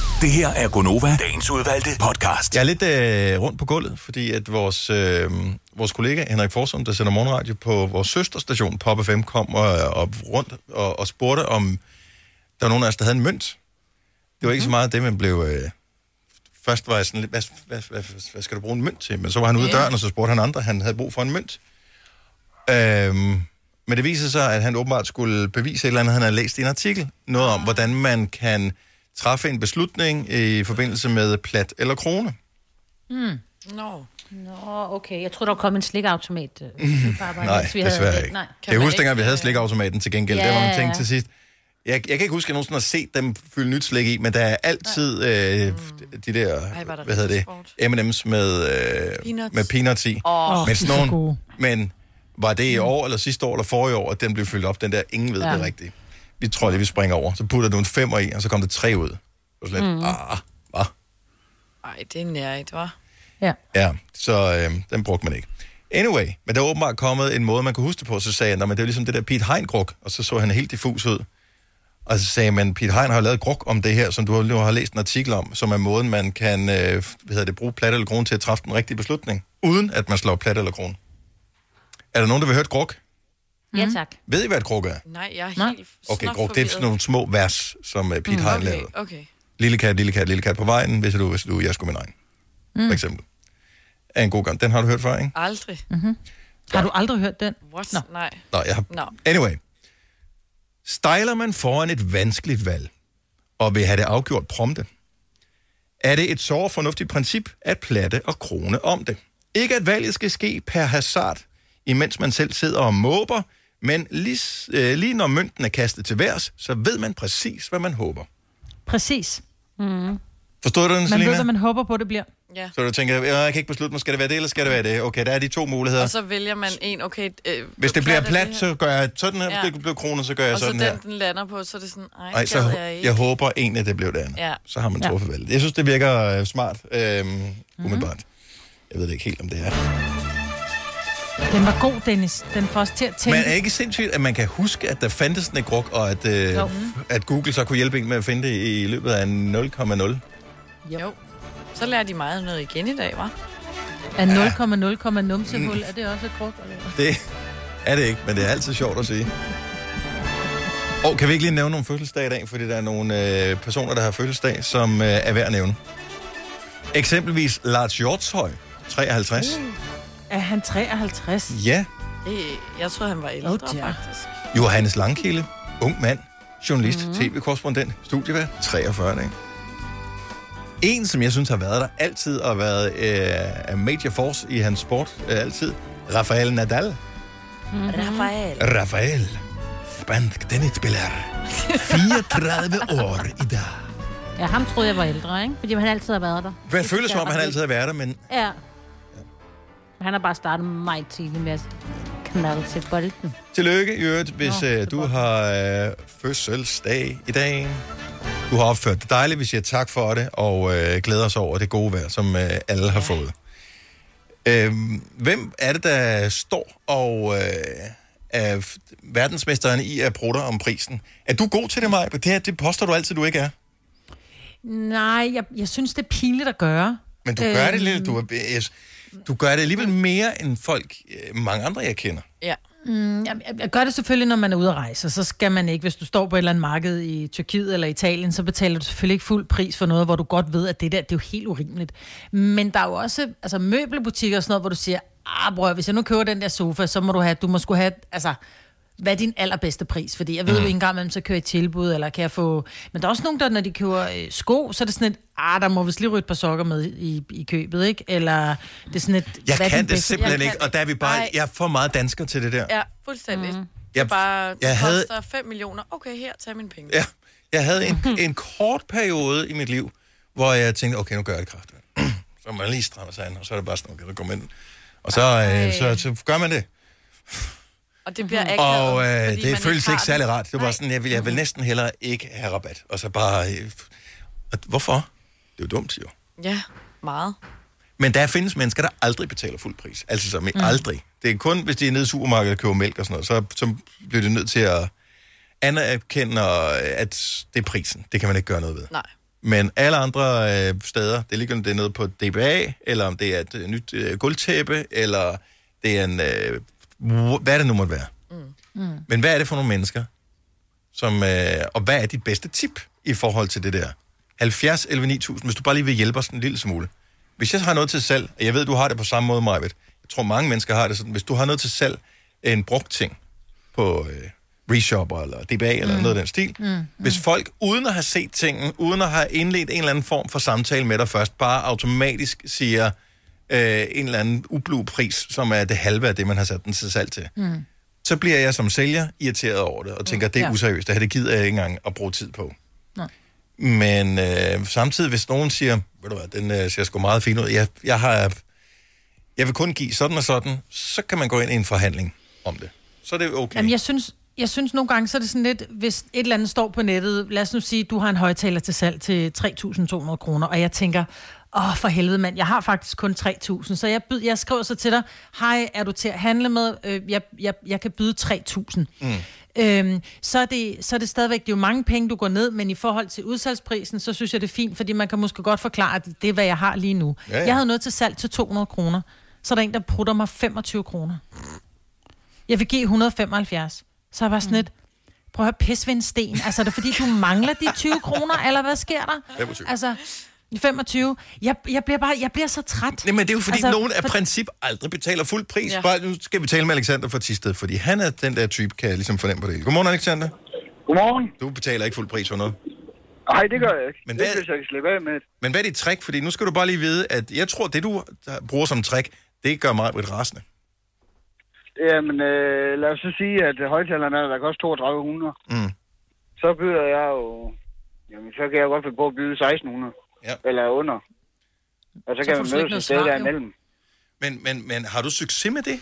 Det her er Gonova, dagens udvalgte podcast.
Jeg er lidt øh, rundt på gulvet, fordi at vores, øh, vores kollega Henrik Forsum, der sender morgenradio på vores søsterstation, Pop FM, kom og, og rundt og, og spurgte, om der var nogen af os, der havde en mønt. Det var ikke så meget det, man blev... Øh, først var jeg sådan lidt, hvad, hvad, hvad, hvad, skal du bruge en mønt til? Men så var han ude af døren, og så spurgte han andre, han havde brug for en mønt. Øhm, men det viser sig, at han åbenbart skulle bevise et eller andet, han havde læst i en artikel. Noget om, hvordan man kan træffe en beslutning i forbindelse med plat eller krone.
Hmm.
Nå.
Nå, okay. Jeg tror der kom en slikautomat. arbejde,
Nej,
vi
desværre
havde-
ikke.
Nej.
Kan jeg huske, dengang vi havde slikautomaten til gengæld, ja, der var man
Ja,
tænkt
ja.
til sidst. Jeg, jeg kan ikke huske, at jeg nogensinde har set dem fylde nyt slik i, men der er altid øh, de der,
Ej, der
hvad hedder det, M&M's med, øh,
Peanuts.
med peanuts i.
Åh,
men, sådan
så
nogle, men var det i år, eller sidste år, eller forrige år, at den blev fyldt op, den der, ingen ved. Ja. det rigtigt. Vi tror lige, vi springer over. Så putter du en femmer i, og så kom der tre ud. Og så lidt,
Mm.
ah, hvad?
Ej, det er nærigt, var.
Ja.
Ja, så øh, den brugte man ikke. Anyway, men der er åbenbart kommet en måde, man kan huske det på, så sagde jeg, "Nå, men det er ligesom det der Pete Hein-gruk, og så så han helt diffus ud. Og så sagde man, Pete Hein har lavet et gruk om det her, som du nu har læst en artikel om, som er måden, man kan øh, hvad hedder det, bruge plat eller krone til at træffe den rigtige beslutning, uden at man slår plat eller krone. Er der nogen, der vil høre et gruk?
Ja, tak.
Ved I, hvad et gruk er?
Nej, jeg er helt
Okay,
snot
det er sådan nogle små vers, som uh, Pete mm. Hein
Okay,
lavede.
okay.
Lille kat, lille kat, lille kat på vejen, hvis du, hvis du, jeg skulle min egen,
Mm.
for eksempel. Er en god gang. Den har du hørt før, ikke?
Aldrig.
Mm-hmm. Har du aldrig hørt den?
What? Nå. Nej.
Nå, jeg har...
Nå.
Anyway. Stejler man foran et vanskeligt valg, og vil have det afgjort prompte, er det et så fornuftigt princip at platte og krone om det. Ikke at valget skal ske per hasard, imens man selv sidder og måber, men lige, øh, lige når mønten er kastet til værs, så ved man præcis, hvad man håber.
Præcis. Mm.
Forstod du den,
Man
Selina?
ved, hvad man håber på, det bliver.
Ja.
Så du tænker, "Øh, jeg kan ikke beslutte mig, skal det være det, eller skal det være det? Okay, der er de to muligheder.
Og så vælger man en, okay... Øh,
Hvis det bliver
er
plat, så gør jeg sådan her.
Ja.
Hvis det bliver kroner, så gør jeg
og så
sådan
den,
her.
den lander på, så er det sådan, ej,
Ej, så jeg,
ikke.
jeg håber egentlig, det blev det andet.
Ja.
Så har man
Ja.
truffet valget. Jeg synes, det virker øh, smart, øh, umiddelbart. Jeg ved det ikke helt, om det er.
Den var god, Dennis. Den får os til at tænke.
Men er ikke sindssygt, at man kan huske, at der fandtes et gruk, og at, øh,
Jo.
at Google så kunne hjælpe en med at finde det i løbet af 0,0?
Jo. Så lærer de meget noget igen i dag, var?
Er 0,0, numsehul, er det også et kruk? Eller?
Det er det ikke, men det er altid sjovt at sige. Og kan vi ikke lige nævne nogle fødselsdage i dag, fordi der er nogle øh, personer, der har fødselsdag, som øh, er værd at nævne. Eksempelvis Lars Hjortshøj, 53.
Uh. Er han 53?
Ja,
Det, jeg tror han var ældre,
Oh,
faktisk.
Johannes Langkilde, ung mand, journalist,
Mhm.
mm-hmm. tv-korrespondent, studievært, 43 dage. En, som jeg synes har været der altid, og været øh, a major force i hans sport øh, altid, Rafael Nadal.
Mm-hmm. Rafael.
Rafael, spansk tennisspiller, 34 år i dag.
Ja, ham troede jeg var ældre, ikke? Fordi han altid har været der.
Hvad føles som om, han altid har været der, men
Ja. Han har bare startet meget tidligt med at knalde til bolden.
tillykke i øvrigt, hvis øh, du har øh, fødselsdag i dag. Du har opført det dejligt, vi siger tak for det, og øh, glæder os over det gode vejr, som øh, alle har fået. Øh, hvem er det, der står og øh, er verdensmesteren i at prutte om prisen? Er du god til det, Maja? Det, her, det påstår du altid, du ikke er.
Nej, jeg, jeg synes, det er pinligt at gøre.
Men du gør det
Øhm,
lidt, du, er, jeg- du gør det alligevel mere end folk, øh, mange andre, jeg kender.
Ja.
Mm, jeg, gør det selvfølgelig, når man er ude at rejse, så skal man ikke, hvis du står på et eller andet marked i Tyrkiet eller Italien, så betaler du selvfølgelig ikke fuld pris for noget, hvor du godt ved, at det der, det er jo helt urimeligt. Men der er jo også altså, møbelbutikker og sådan noget, hvor du siger, ah bror, hvis jeg nu køber den der sofa, så må du have, du må skulle have, altså, hvad er din allerbedste pris? Fordi jeg ved jo
Mm.
en gang imellem, så kører jeg i tilbud, eller kan jeg få... Men der er også nogen, der, når de køber øh, sko, så er det sådan et, ah, der må vist lige ryge et par sokker med i, i købet, ikke? Eller det er sådan et...
Jeg
hvad
kan det
bedste-
simpelthen
Jeg
ikke, og der er vi bare,
Ej.
jeg er for meget dansker til det der.
Ja, fuldstændig. Mm.
Jeg-
Jeg, bare, det
jeg havde-
koster 5 millioner. Okay, her, tag mine penge.
Ja, jeg havde en, en kort periode i mit liv, hvor jeg tænkte, okay, nu gør jeg det kraftigt. så man lige strammer sig an, og så er det bare sådan, okay, så går man ind. Og så, øh, så, så gør man det.
Og det bliver akavet,
Og øh,
fordi
det føles ikke særlig rart. Det var sådan, jeg vil, jeg vil næsten hellere ikke have rabat. Og så bare... Øh, og hvorfor? Det er jo dumt, jo.
Ja, meget.
Men der findes mennesker, der aldrig betaler fuld pris. Altså som
Mm.
aldrig. Det er kun, hvis de er nede i supermarkedet og køber mælk og sådan noget, så, så bliver de nødt til at anerkende, at det er prisen. Det kan man ikke gøre noget ved.
Nej.
Men alle andre øh, steder, det er ligegyldigt, om det er noget på DBA, eller om det er et nyt øh, gulvtæppe, eller det er en... Øh, hvad det nu måtte være.
Mm.
Men hvad er det for nogle mennesker? Som, øh, og hvad er dit bedste tip i forhold til det der? 70 11 9000, hvis du bare lige vil hjælpe os en lille smule. Hvis jeg har noget til salg, og jeg ved, du har det på samme måde, Majbet. Jeg tror, mange mennesker har det sådan. Hvis du har noget til salg, en brugt ting på øh, Reshopper eller DBA eller
Mm.
noget af den stil.
Mm, mm.
Hvis folk, uden at have set tingen, uden at have indledt en eller anden form for samtale med dig først, bare automatisk siger øh, en eller anden ublu pris, som er det halve af det, man har sat den til salg til,
Mm.
så bliver jeg som sælger irriteret over det, og tænker, det er
Ja.
useriøst, det her det gider jeg ikke engang at bruge tid på.
Nej.
Men øh, samtidig, hvis nogen siger, ved du hvad, den øh, ser sgu meget fin ud, jeg, jeg, har, jeg vil kun give sådan og sådan, så kan man gå ind i en forhandling om det. Så er det okay.
Jamen, jeg synes, jeg synes nogle gange, så er det sådan lidt, hvis et eller andet står på nettet, lad os nu sige, du har en højtaler til salg til 3.200 kroner, og jeg tænker, åh, for helvede mand, jeg har faktisk kun 3.000, så jeg, byd, jeg skriver så til dig, hej, er du til at handle med? Øh, jeg, jeg, jeg kan byde 3.000.
Mm.
Øhm, så, er det, så er det stadigvæk, det er jo mange penge, du går ned, men i forhold til udsalgsprisen, så synes jeg, det er fint, fordi man kan måske godt forklare, at det er, hvad jeg har lige nu.
Ja, ja.
Jeg havde noget til salg til 200 kroner, så er der en, der prutter mig 25 kroner. Jeg vil give 175. Så jeg var sådan lidt, prøv at høre, pis ved en sten. Altså, er det fordi, du mangler de 20 kroner, eller hvad sker der?
25.
Altså, 25. Jeg, jeg, bliver bare, jeg bliver så træt.
Nej, men det er jo fordi,
altså,
nogen af
for-
princip aldrig betaler fuld pris.
Ja.
Bare, nu skal vi tale med Alexander fra Tisted, fordi han er den der type, kan jeg ligesom fornemme på det. Godmorgen, Alexander.
Godmorgen.
Du betaler ikke fuld pris for noget.
Nej, det gør jeg ikke.
Men
det
hvad-
hvis jeg kan slippe af med det.
Men hvad er dit trick? Fordi nu skal du bare lige vide, at jeg tror, det du bruger som trick, det gør mig et rasende.
Jamen, øh, lad os så sige, at højtalerne er, der koster 3200.
Mm.
Så byder jeg jo... Jamen, så kan jeg godt finde på at byde 1600.
Ja.
Eller under. Og så,
Så
kan man mødes et sted
svar, jo.
derimellem.
Men, men, men har du succes med det?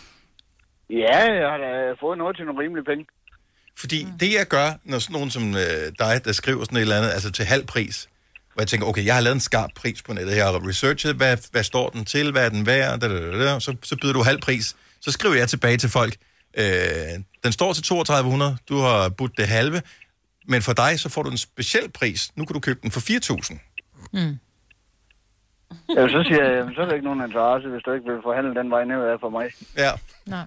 Ja, jeg har da fået noget til nogle rimelige penge.
Fordi mm. det, jeg gør, når sådan nogen som øh, dig, der skriver sådan et eller andet, altså til halv pris, hvor jeg tænker, okay, jeg har lavet en skarp pris på nettet, jeg har researchet, hvad, hvad står den til, hvad er den værd, da, da, da, da, så, så byder du halv pris. Så skriver jeg tilbage til folk, øh, den står til 3200, du har budt det halve, men for dig, så får du en speciel pris. Nu kan du købe den for 4000.
Mm.
Ja, så siger jeg, jamen, så er der ikke nogen interesse, hvis du ikke vil forhandle den vej ned for mig.
Ja.
Nej.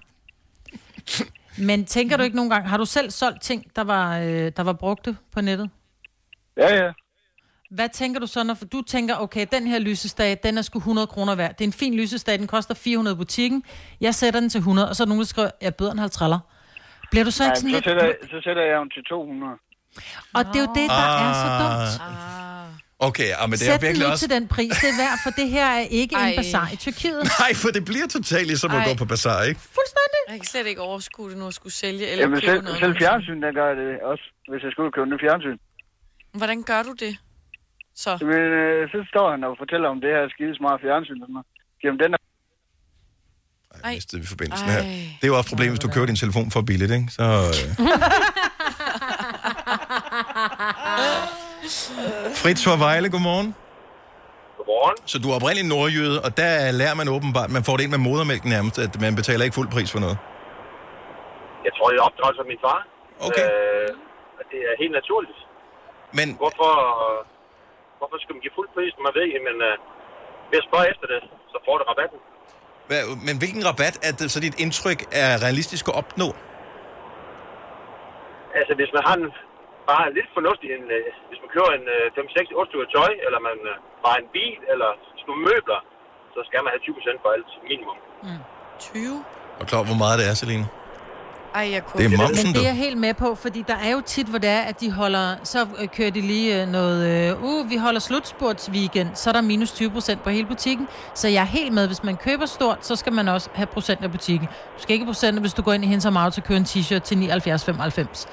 Men tænker du ikke nogle gange, har du selv solgt ting, der var, øh, der var brugte på nettet?
Ja, ja.
Hvad tænker du så, når du tænker, okay, den her lysestage, den er sgu 100 kroner værd. Det er en fin lysestage, den koster 400 i butikken. Jeg sætter den til 100, og så er nogen, der skriver, jeg bøder en halv træller. Bliver du så
Nej,
ikke sådan
så,
lidt...
sætter, jeg- så sætter jeg den til 200.
Og det er jo det, der er så dumt.
Okay, ja, men det er
Sæt den
virkelig
nu
også...
til den pris, det er værd, for det her er ikke Ej.
Ej.
en bazar i Tyrkiet.
Nej, for det bliver totalt ligesom at
Ej.
gå på bazar, ikke?
Fuldstændig.
Jeg kan slet ikke overskue det nu at skulle sælge eller
Jamen,
købe
selv,
noget.
selv fjernsyn, der gør det også, hvis jeg skulle købe en fjernsyn.
Hvordan gør du det? Så.
Men øh, så står han og fortæller om det her skide smart fjernsyn. Jamen, den er...
Ej.
Mistede vi forbindelsen her. Det er jo også problemet, hvis du køber din telefon for billigt, ikke? Så, øh. Fritz fra Vejle, godmorgen.
Godmorgen.
Så du er oprindelig nordjyde, og der lærer man åbenbart, man får det ind med modermælken nærmest, at man betaler ikke fuld pris for noget.
Jeg tror, jeg opdraget som min far.
Okay.
Øh, og det er helt naturligt.
Men...
Hvorfor, hvorfor skal man give fuld pris, når man ved, men øh, ved at spørge efter det, så får du rabatten.
Hvad, men hvilken rabat er det så dit indtryk er realistisk at opnå?
Altså, hvis man har en, bare lidt fornuftig, en, øh, hvis man køber en øh, 5, 6, 8 stykker tøj, eller man øh, bare en bil, eller sådan nogle møbler, så skal man have 20% for alt minimum.
20?
Og klar, hvor meget det er, Celine?
Ej, jeg kunne...
Det er momsen,
Men det er jeg helt med på, fordi der er jo tit, hvor det er, at de holder, så øh, kører de lige øh, noget, øh, uh, vi holder slutspurtsweekend, så er der minus 20 procent på hele butikken. Så jeg er helt med, hvis man køber stort, så skal man også have procent af butikken. Du skal ikke have procent, hvis du går ind i Auto og køber en t-shirt til 79,95.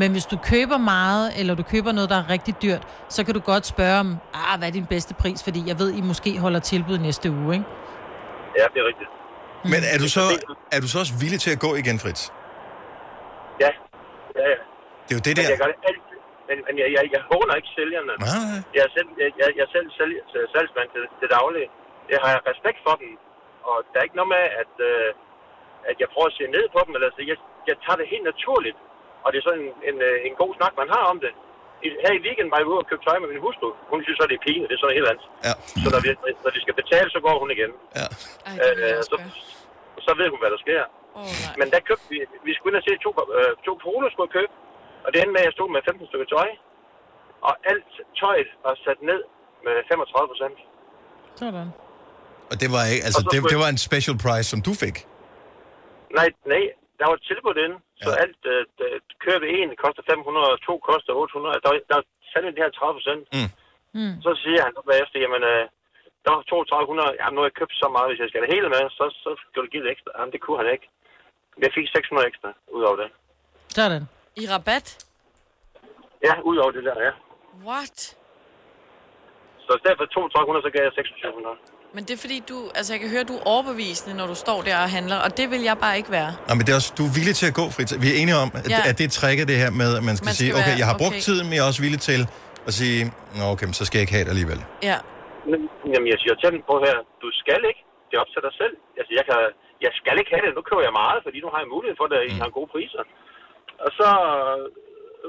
Men hvis du køber meget, eller du køber noget, der er rigtig dyrt, så kan du godt spørge om, ah, hvad er din bedste pris, fordi jeg ved, I måske holder tilbud næste uge, ikke?
Ja, det er rigtigt.
Men er du, så, er du så også villig til at gå igen, Fritz?
Ja, ja, ja.
Det er jo det
Men
der.
jeg gør det altid. Men, men jeg, jeg, jeg håner ikke sælgerne.
Nej, nej.
Jeg er selv, jeg, jeg, jeg er selv sælg, salgsmand til, til daglig. Jeg har respekt for dem. Og der er ikke noget med, at, øh, at jeg prøver at se ned på dem. Eller, så jeg, jeg tager det helt naturligt. Og det er sådan en, en, øh, en god snak, man har om det. I, her i weekenden var jeg ude og købe tøj med min hustru. Hun synes så, det er pine. Det er sådan helt andet.
Ja.
Så når vi, når vi skal betale, så går hun igen.
Ja.
Øh, så, så ved hun, hvad der sker.
Oh,
Men der købte vi, vi skulle ind og se to, øh, to poler, skulle købe. Og det endte med, at jeg stod med 15 stykker tøj. Og alt tøjet var sat ned med 35 procent.
Sådan.
Og det var, ikke, altså, det, det var en special price, som du fik.
Nej, nej, der var et tilbud inde. Så ja. alt øh, det- kører ved en koster 500, og to koster 800. Der, der er sat ind de her 30 procent.
Mm.
Mm.
Så siger han bagefter, jamen, øh, der var 3200. Jamen, nu har jeg købt så meget, hvis jeg skal have det hele med, så, så skal du give det ekstra. Jamen, det kunne han ikke. Jeg fik 600 ekstra ud over det.
Sådan.
I rabat?
Ja, ud over det der, ja.
What?
Så i stedet for 3200, så gav jeg 2600.
Men det er fordi, du... Altså, jeg kan høre, du er overbevisende, når du står der og handler, og det vil jeg bare ikke være.
Nej, men det er også, du er villig til at gå, Fritz. Vi er enige om, at,
Ja.
at det er tricket, det her med, at man skal,
Man skal
sige, okay,
være-
jeg har brugt
okay.
tiden, men jeg er også villig til at sige, Nå, okay, men så skal jeg ikke have det alligevel.
Ja.
Men, jamen, jeg siger til dem på her, du skal ikke. Det er op til dig selv. Altså, jeg, kan, jeg skal ikke have det. Nu køber jeg meget, fordi nu har jeg mulighed for det, og I har gode priser. Og så,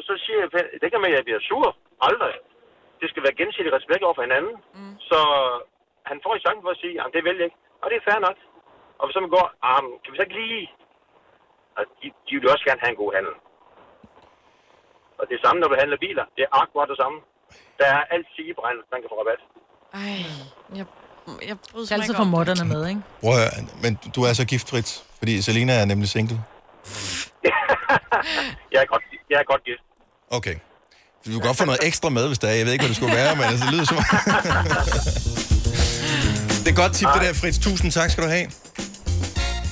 så siger jeg, det kan med, at jeg bliver sur. Aldrig. Det skal være gensidig respekt over for hinanden. Mm. Så han får i chancen for at sige, at det vil ikke. Og det er fair nok. Og hvis så man går, men kan vi så ikke lige... Og de, de vil også gerne have en god handel. Og det er samme, når du handler biler. Det er akkurat det samme. Der er alt sigeberegnet, man kan få rabat.
Ej, jeg, jeg bryder
Skal altid få modderne med, ikke?
Prøv at, men du er så giftfrit, fordi Selina er nemlig single.
Jeg er godt, jeg er godt gift.
Okay. Du kan godt få noget ekstra med, hvis der er. Jeg ved ikke, hvad det skulle være, men altså, det lyder som... godt tip, det der, Fritz. Tusind tak skal du have.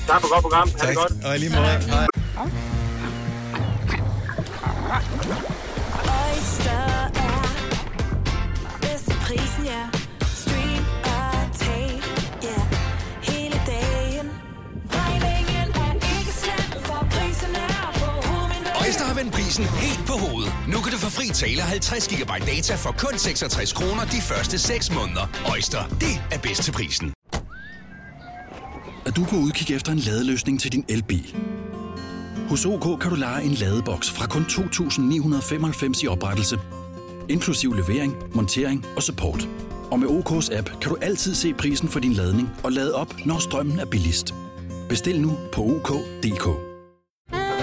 Tak for godt program. Ha'
Tak.
det godt.
Og i lige måde. Hej.
Oyster vend prisen
helt på hovedet. Nu kan du få fri tale 50 GB data for kun 66 kroner de første 6 måneder. Øjster, det er bedst til prisen.
Er du på udkig efter en ladeløsning til din elbil? Hos OK kan du lege en ladeboks fra kun 2.995 i oprettelse, inklusiv levering, montering og support. Og med OK's app kan du altid se prisen for din ladning og lade op, når strømmen er billigst. Bestil nu på OK.dk.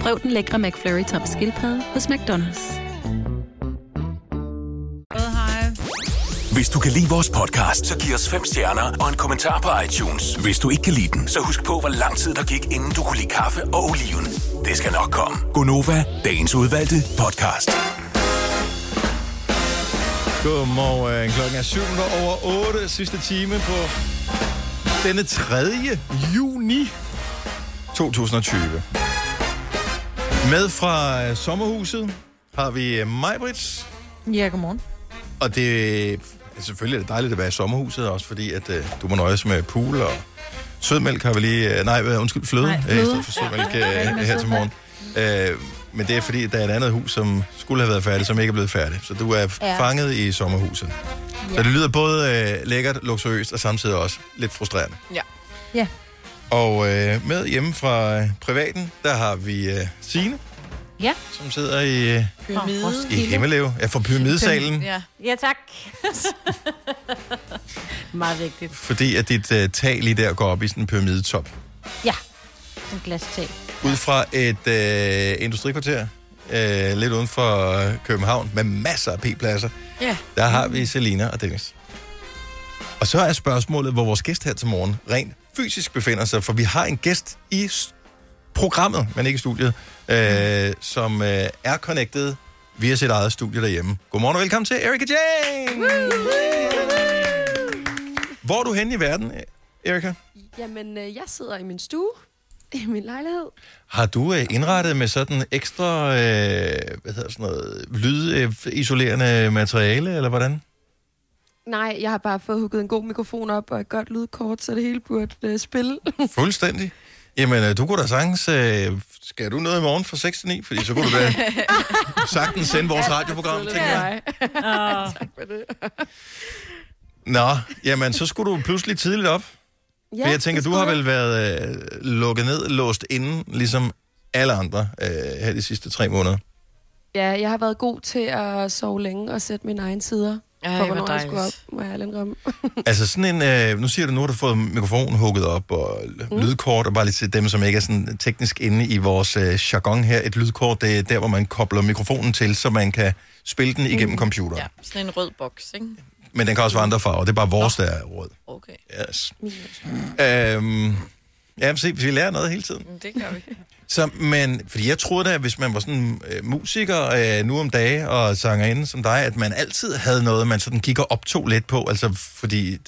Prøv den lækre McFlurry tom skildpadde hos McDonald's.
Hvis du kan lide vores podcast, så giv os fem stjerner og en kommentar på iTunes. Hvis du ikke kan lide den, så husk på, hvor lang tid der gik, inden du kunne lide kaffe og oliven. Det skal nok komme. Gonova, dagens udvalgte podcast.
Godmorgen. Klokken er 7 over 8. Sidste time på denne 3. juni 2020. Med fra øh, sommerhuset har vi øh, Majbrits.
Ja, godmorgen.
Og det selvfølgelig er det dejligt at være i sommerhuset, også fordi at øh, du må nøjes med pool og sødmælk har vi lige... Øh, nej, undskyld, fløde,
Nej, fløde.
i stedet for sødmælk øh, her til morgen. Øh, men det er fordi, der er et andet hus, som skulle have været færdigt, som ikke er blevet færdigt. Så du er
ja.
fanget i sommerhuset. Ja. Så det lyder både øh, lækkert, luksuriøst og samtidig også lidt frustrerende.
Ja.
Ja.
Og øh, med hjemme fra øh, privaten, der har vi øh, Signe,
Ja.
som sidder i, øh,
Pyramide.
i Himmeløv. Ja, fra pyramidesalen.
Ja.
Ja, tak. Meget vigtigt.
Fordi at dit øh, tag lige der går op i sådan en pyramidetop.
Ja, en glastag.
Ud fra et øh, industrikvarter, øh, lidt uden for øh, København, med masser af p-pladser.
Ja.
Der har vi Selina og Dennis. Og så er spørgsmålet, hvor vores gæst her til morgen rent fysisk befinder sig, for vi har en gæst i programmet, men ikke i studiet, øh, som øh, er connected via sit eget studie derhjemme. Godmorgen og velkommen til Erika Jane! Hvor er du henne i verden, Erika?
Jamen, øh, jeg sidder i min stue, i min lejlighed.
Har du øh, indrettet med sådan ekstra, øh, hvad hedder sådan noget, lydisolerende materiale, eller hvordan?
Nej, jeg har bare fået hugget en god mikrofon op og et godt lydkort, så det hele burde øh, spille.
Fuldstændig. Jamen, øh, du kunne da sagtens... Øh, skal du noget i morgen fra 6 til 9? Fordi så kunne du da sagtens sende vores radioprogram, tænker jeg.
tak for det.
Nå, jamen, så skulle du pludselig tidligt op.
Ja,
For jeg tænker, du har vel været øh, lukket ned, låst inde, ligesom alle andre øh, her de sidste tre måneder.
Ja, jeg har været god til at sove længe og sætte mine egne sider.
Ej,
for
hvor
hvornår jeg skulle op, må jeg indrømme.
Altså sådan en, øh, nu siger du, nu har du fået mikrofonen hugget op, og mm. lydkort, og bare lige til dem, som ikke er sådan teknisk inde i vores øh, jargon her. Et lydkort, det er der, hvor man kobler mikrofonen til, så man kan spille den igennem mm. computeren.
Ja, sådan en rød boks, ikke?
Men den kan også være andre farver, det er bare vores, der er rød.
Okay.
Yes. Øhm, ja, se, vi lærer noget hele tiden.
Det gør vi.
Så, men, fordi jeg troede da, hvis man var sådan øh, musiker øh, nu om dage og sangerinde som dig, at man altid havde noget, man sådan gik og optog lidt på, altså fordi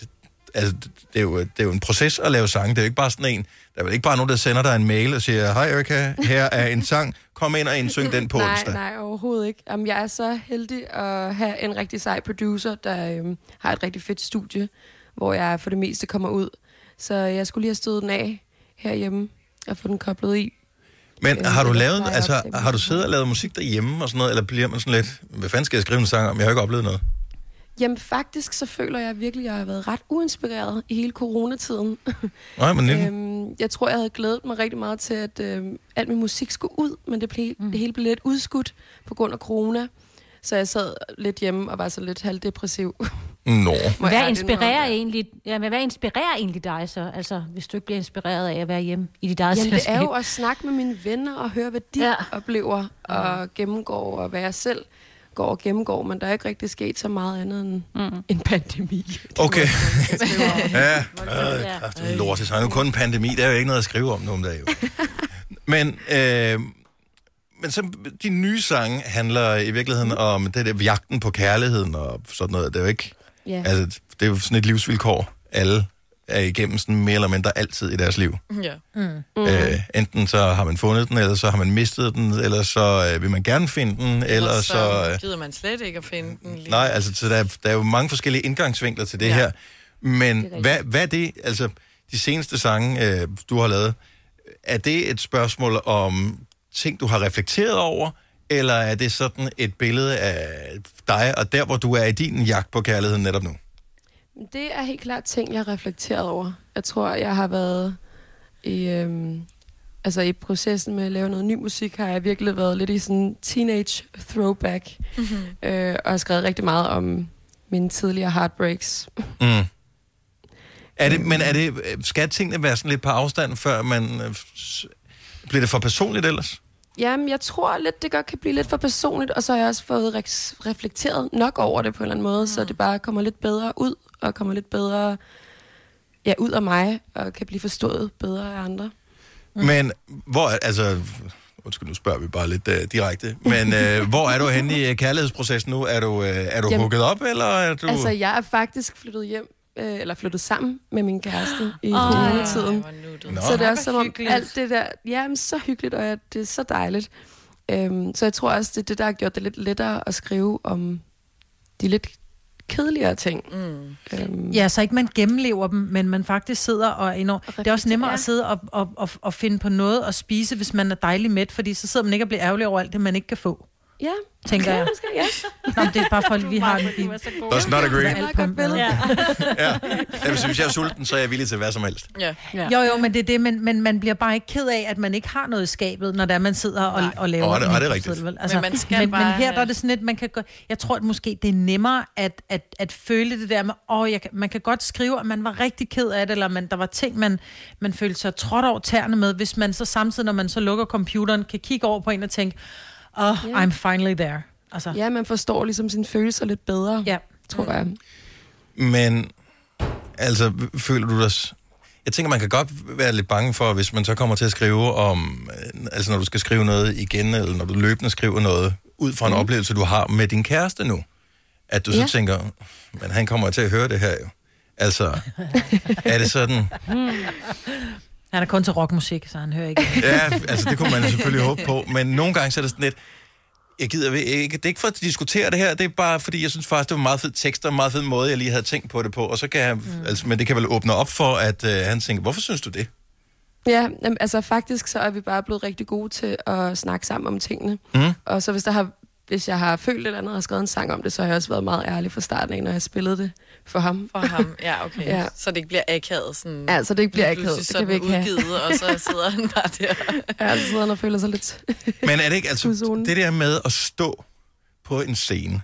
altså, det, er jo, det er jo en proces at lave sange, det er jo ikke bare sådan en, der er vel ikke bare nogen, der sender dig en mail og siger, hej Erika, her er en sang, kom ind og indsyng den på
nej,
onsdag.
nej, overhovedet ikke. Jamen, jeg er så heldig at have en rigtig sej producer, der øhm, har et rigtig fedt studie, hvor jeg for det meste kommer ud. Så jeg skulle lige have stået den af herhjemme og få den koblet i.
Men
Øh,
har du lavet, altså, har du siddet og lavet musik derhjemme og sådan noget, eller bliver man sådan lidt, hvad fanden skal jeg skrive en sang om, jeg har ikke oplevet noget?
Jamen faktisk, så føler jeg virkelig, at jeg har været ret uinspireret i hele coronatiden.
Nej, men øhm,
øhm, jeg tror, jeg havde glædet mig rigtig meget til, at øhm, alt min musik skulle ud, men det, blev, mm. det hele blev lidt udskudt på grund af corona. Så jeg sad lidt hjemme og var så lidt halvdepressiv.
Nå.
Hvad inspirerer, egentlig, ja, men hvad inspirerer egentlig dig så? Altså, hvis du ikke bliver inspireret af at være hjemme i dit eget
Jamen, det er jo at snakke med mine venner og høre, hvad de ja. oplever og gennemgår, og hvad jeg selv går og gennemgår, men der er ikke rigtig sket så meget andet end mm. en pandemi.
Okay. ja,
Ja.
øh, kraftigt lort. Det er jo kun en pandemi, der er jo ikke noget at skrive om dagen. jo. Men, øh, men så, de nye sange handler i virkeligheden om det der jagten på kærligheden og sådan noget. Det er jo ikke...
Ja.
Altså, det er jo sådan et livsvilkår, alle er igennem sådan mere eller mindre altid i deres liv.
Ja.
Mm.
Mm. Øh, enten så har man fundet den, eller så har man mistet den, eller så øh, vil man gerne finde den, eller så...
så
Øh,
gider man slet ikke at finde den lige.
Nej, altså så der, er- der er jo mange forskellige indgangsvinkler til det
Ja.
her. Men
Det er
hvad, hvad er det, altså de seneste sange, øh, du har lavet, er det et spørgsmål om ting, du har reflekteret over, eller er det sådan et billede af dig, og der, hvor du er i din jagt på kærligheden netop nu?
Det er helt klart ting, jeg har reflekteret over. Jeg tror, jeg har været i, øhm, altså i processen med at lave noget ny musik, har jeg virkelig været lidt i sådan teenage throwback,
Mhm.
øh, og har skrevet rigtig meget om mine tidligere heartbreaks.
Mm. Er det, men er det, skal tingene være sådan lidt på afstand, før man... øh, Bliver det for personligt ellers?
Jamen, jeg tror lidt, det godt kan blive lidt for personligt, og så har jeg også fået re- reflekteret nok over det på en eller anden måde, mm. så det bare kommer lidt bedre ud, og kommer lidt bedre ja, ud af mig, og kan blive forstået bedre af andre.
Mm. Men hvor, er- altså... Undskyld, nu spørger vi bare lidt uh, direkte. Men uh, hvor er du henne i øh, kærlighedsprocessen nu? Er du, uh, er du
Jamen,
hugget op, eller er du...
Altså, jeg er faktisk flyttet hjem, øh, eller flyttet sammen med min kæreste i
Åh,
coronatiden.
Nå.
Så det er også som om alt det der, ja, men så hyggeligt, og ja, det er så dejligt. Øhm, så jeg tror også, det er det, der har gjort det lidt lettere at skrive om de lidt kedeligere ting.
Mm.
Øhm,
Ja, så ikke man gennemlever dem, men man faktisk sidder og er enormt... Det er også nemmere
ja.
at sidde og, og, og, og finde på noget at spise, hvis man er dejlig mæt, fordi så sidder man ikke og bliver ærgerlig over alt det, man ikke kan få.
Ja,
tænker
okay,
jeg.
måske, ja.
Nå, men det er bare for, at vi har... Vi,
Does not agree.
Ja.
ja. Jamen, hvis jeg er sulten, så er jeg villig til hvad som helst.
Ja.
Ja. Jo, jo, men det er det, men, men man bliver bare ikke ked af, at man ikke har noget i skabet, når der man sidder og, og laver
Åh, det-
en
åh, det er rigtigt.
vel? Altså,
Men man skal
men,
bare
men her der er det sådan lidt, man kan gå, jeg tror, at måske det er nemmere at, at, at føle det der med, åh, jeg, kan- man kan godt skrive, at man var rigtig ked af det, eller man, der var ting, man, man følte sig trådt over tæerne med, hvis man så samtidig, når man så lukker computeren, kan kigge over på en og tænke, oh,
Ja.
I'm finally there. Altså.
Ja, man forstår ligesom sine følelser lidt bedre,
ja.
tror jeg.
Men, altså, føler du dig... Jeg tænker, man kan godt være lidt bange for, hvis man så kommer til at skrive om... øh, Altså, når du skal skrive noget igen, eller når du løbende skriver noget, ud fra en
Mhm.
oplevelse, du har med din kæreste nu, at du så
Ja.
tænker, men han kommer til at høre det her jo. Altså, er det sådan...
Han er kun til rockmusik, så han hører ikke.
Ja, altså det kunne man selvfølgelig håbe på, men nogle gange så er det sådan lidt, jeg gider ikke, det er ikke for at diskutere det her, det er bare fordi, jeg synes faktisk, det var en meget fed tekst og en meget fed måde, jeg lige havde tænkt på det på, og så kan jeg, mm. altså, men det kan vel åbne op for, at øh, han tænker, hvorfor synes du det?
Ja, altså faktisk så er vi bare blevet rigtig gode til at snakke sammen om tingene.
Mm.
Og så hvis, der har, hvis jeg har følt et eller andet og skrevet en sang om det, så har jeg også været meget ærlig fra starten af, når jeg spillede det for ham.
For ham, ja, okay.
Ja.
Så det ikke bliver akavet sådan...
Ja, så det ikke bliver akavet. Det kan vi
sådan
ikke have.
udgivet, og så sidder han bare der.
Ja, så sidder han og føler sig lidt...
Men er det ikke, altså, det der med at stå på en scene,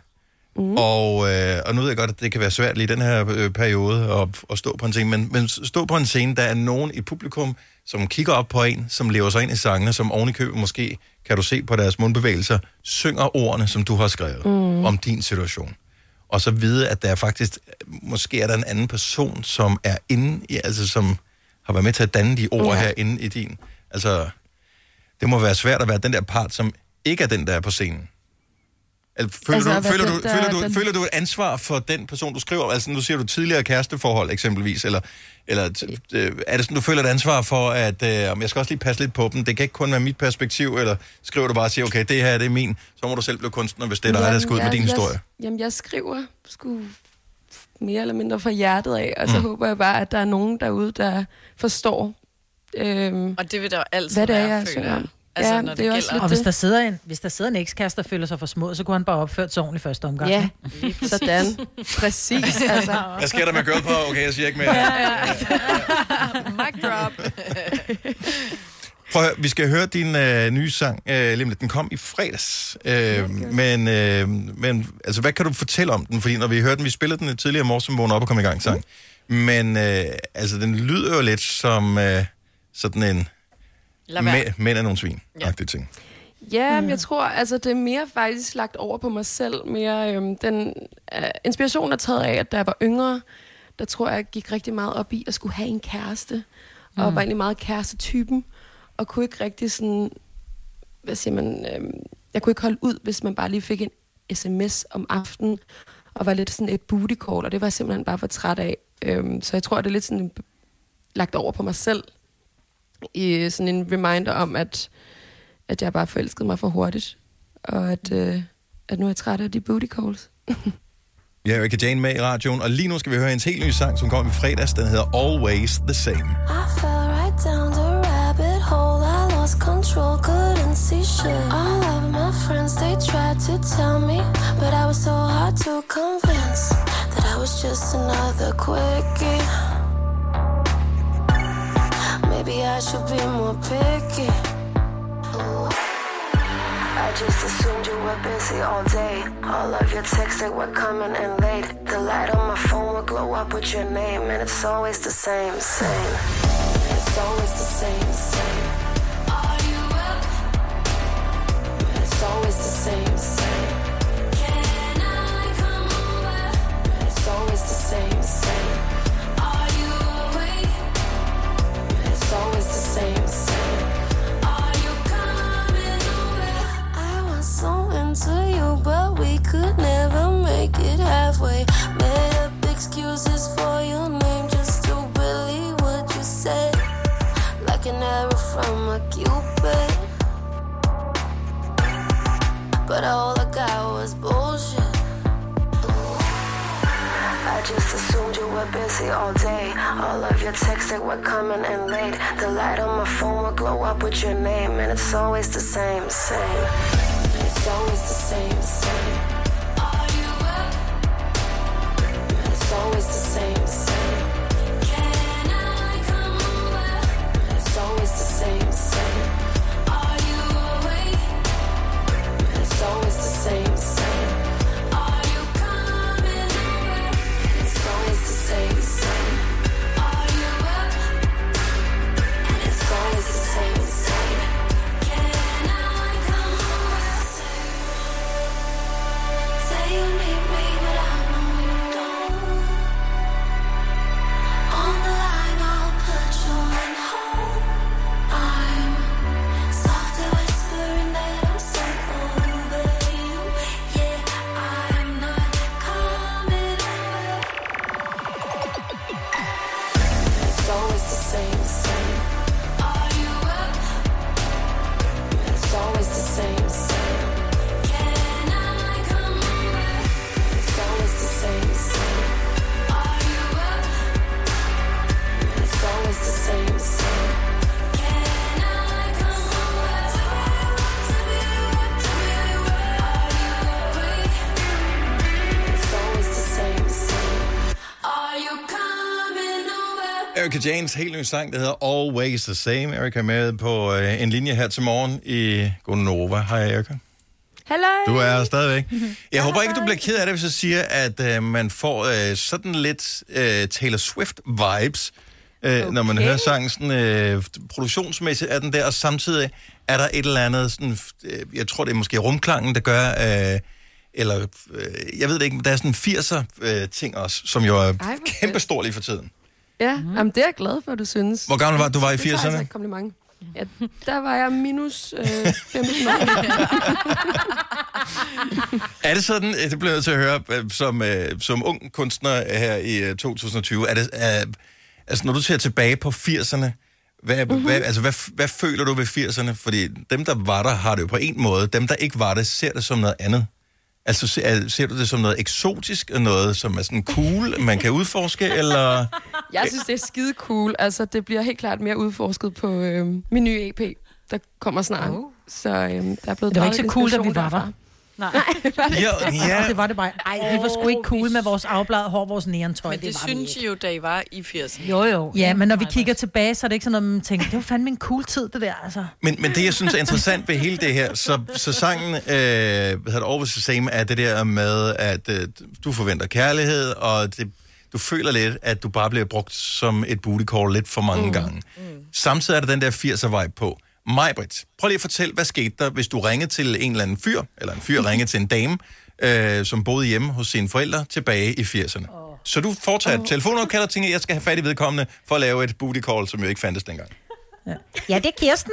mm. og, øh, og nu ved jeg godt, at det kan være svært lige i den her øh, periode at, at stå på en scene, men, men stå på en scene, der er nogen i publikum, som kigger op på en, som lever sig ind i sangene, som oven i købet måske, kan du se på deres mundbevægelser, synger ordene, som du har skrevet mm. om din situation. Og så vide, at der er faktisk, måske er der en anden person, som er inde i, altså som har været med til at danne de ord
Ja.
her inde i din. Altså, det må være svært at være den der part, som ikke er den, der er på scenen. Føler,
Altså,
du, føler,
den,
du,
der-
føler, du,
den-
føler du et ansvar for den person, du skriver om? Altså, nu siger du tidligere kæresteforhold eksempelvis, eller, eller t- øh, er det sådan, du føler et ansvar for, at øh, om jeg skal også lige passe lidt på dem, det kan ikke kun være mit perspektiv, eller skriver du bare og siger, okay, det her det er min, så må du selv blive kunstner, hvis det er dig, der skal ud med din
jeg,
historie.
Jeg, jamen, jeg skriver sgu mere eller mindre fra hjertet af, og så
Mm.
håber jeg bare, at der er nogen derude, der forstår, øhm,
Og det vil der altid
hvad det er,
være,
jeg
føler. Altså,
ja,
når
det
det
er også
gælder-
lidt
Og hvis der sidder en, hvis der sidder en ekskæreste, der føler sig for små, så kunne han bare opført sig ordentligt første omgang.
Ja, sådan. Præcis, altså.
Hvad sker der med girl power? Okay, jeg siger ikke mere.
Mic drop.
Prøv at høre, vi skal høre din øh, nye sang, øh, lige. Den kom i fredags. Øh, men, øh, men altså, hvad kan du fortælle om den? Fordi når vi hørte den, vi spillede den tidligere i morges, som vågnede op og kom i gang sang. Men øh, altså, den lyder jo lidt som øh, sådan en. Mæ- mænd er nogle svin. Ja. ting.
Ja, mm. jeg tror, altså det er mere faktisk lagt over på mig selv. Mere, øhm, den øh, inspiration er taget af, at da jeg var yngre, der tror jeg, jeg gik rigtig meget op i at skulle have en kæreste. Mm. Og var egentlig meget kærestetypen. Og kunne ikke rigtig sådan, hvad siger man, øhm, jeg kunne ikke holde ud, hvis man bare lige fik en sms om aftenen, og var lidt sådan et booty call, og det var jeg simpelthen bare for træt af. Øhm, så jeg tror, det er lidt sådan lagt over på mig selv, i sådan en reminder om, at at jeg bare forelskede mig for hurtigt. Og at, øh, at nu er jeg træt af de booty calls.
Vi har Erika Jane med i radioen, og lige nu skal vi høre en helt ny sang, som kom i fredags. Den hedder Always the Same.
I fell right down the rabbit hole. I lost control, couldn't see to tell me, but I was so hard to convince that I was just another quickie. Maybe I should be more picky. I just assumed you were busy all day. All of your texts they were coming in late. The light on my phone will glow up with your name, and it's always the same, same. It's always the same, same. Are you up? It's always the same, same. Can I come over? It's always the same, same. But we could never make it halfway. Make excuses for your name, just to believe what you say, like an arrow from a. But all I got busy all day. All of your texts they were coming in late. The light on my phone will glow up with your name, and it's always the same, same. It's always the same, same. Are you up? It's always the same.
Erika Janes helt ny sang, der hedder Always the Same. Erika er med på øh, en linje her til morgen i Gonova. Hej Erika.
Hallo.
Du er stadigvæk. Jeg håber ikke, du bliver ked af det, hvis jeg siger, at øh, man får øh, sådan lidt øh, Taylor Swift-vibes, øh, okay. når man hører sangen. Sådan, øh, produktionsmæssigt er den der, og samtidig er der et eller andet, sådan, øh, jeg tror det er måske rumklangen, der gør, øh, eller øh, jeg ved det ikke, men der er sådan 80'er øh, ting også, som jo er
hvor
kæmpe stor lige for tiden.
Ja, mm. jamen, det er jeg glad for, du synes.
Hvor gammel var du? var i
Det tager altså
80'erne?
et kompliment. Ja, der var jeg minus øh, 15 år.
Er det sådan, øh, det bliver jeg nødt til at høre, øh, som, øh, som ung kunstner her i øh, 2020, er det, øh, altså når du ser tilbage på 80'erne, hvad, mm-hmm. hvad, altså, hvad, hvad føler du ved 80'erne? Fordi dem, der var der, har det jo på en måde. Dem, der ikke var der, ser det som noget andet. Altså, ser, ser du det som noget eksotisk, og noget, som er sådan cool, man kan udforske, eller...
Jeg synes, det er skide cool. Altså, det bliver helt klart mere udforsket på øh, min nye EP, der kommer snart. Oh. Så øh, der er blevet
Det var ikke så cool, da vi var der. Nej.
Jo, ja.
Det var det bare. Ej, vi var sgu ikke cool med vores afbladet hår, vores neontøj.
Men det, det
var
synes I jo, da I var i 80'erne.
Jo, jo. Ja, men når vi kigger tilbage, så er det ikke sådan noget, man tænker, det var fandme en cool tid, det der, altså.
Men, men det, jeg synes er interessant ved hele det her, så, så sangen, øh, hvad hedder det, Always the Same, er det der med, at øh, du forventer kærlighed, og det, du føler lidt, at du bare bliver brugt som et booty call lidt for mange mm. gange. Mm. Samtidig er der den der 80'er vibe på. Majbrit, prøv lige at fortælle, hvad skete der, hvis du ringede til en eller anden fyr, eller en fyr ringede til en dame, øh, som boede hjemme hos sine forældre tilbage i 80'erne. Oh. Så du foretager oh. telefonopkald og tænker, at jeg skal have fat i vedkommende for at lave et booty call, som jo ikke fandtes dengang.
Ja, det er Kirsten.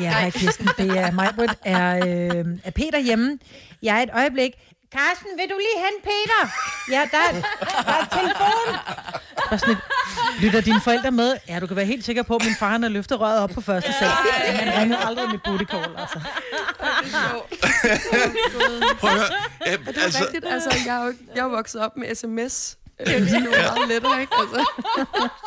Ja, hej Kirsten. Det er mig, Britt. Er, øh, er Peter hjemme? Jeg er et øjeblik. Carsten, vil du lige hente Peter? Ja, der, er- der er telefon. Der er sådan et, lytter dine forældre med? Ja, du kan være helt sikker på, at min far han har løftet røret op på første sal. Han ringede aldrig med booty call, altså.
Prøv at høre. Ja,
Er det altså...
altså,
rigtigt? Altså, jeg er jo jeg er vokset op med sms. Øh, Det er jo meget lettere, ikke? Altså.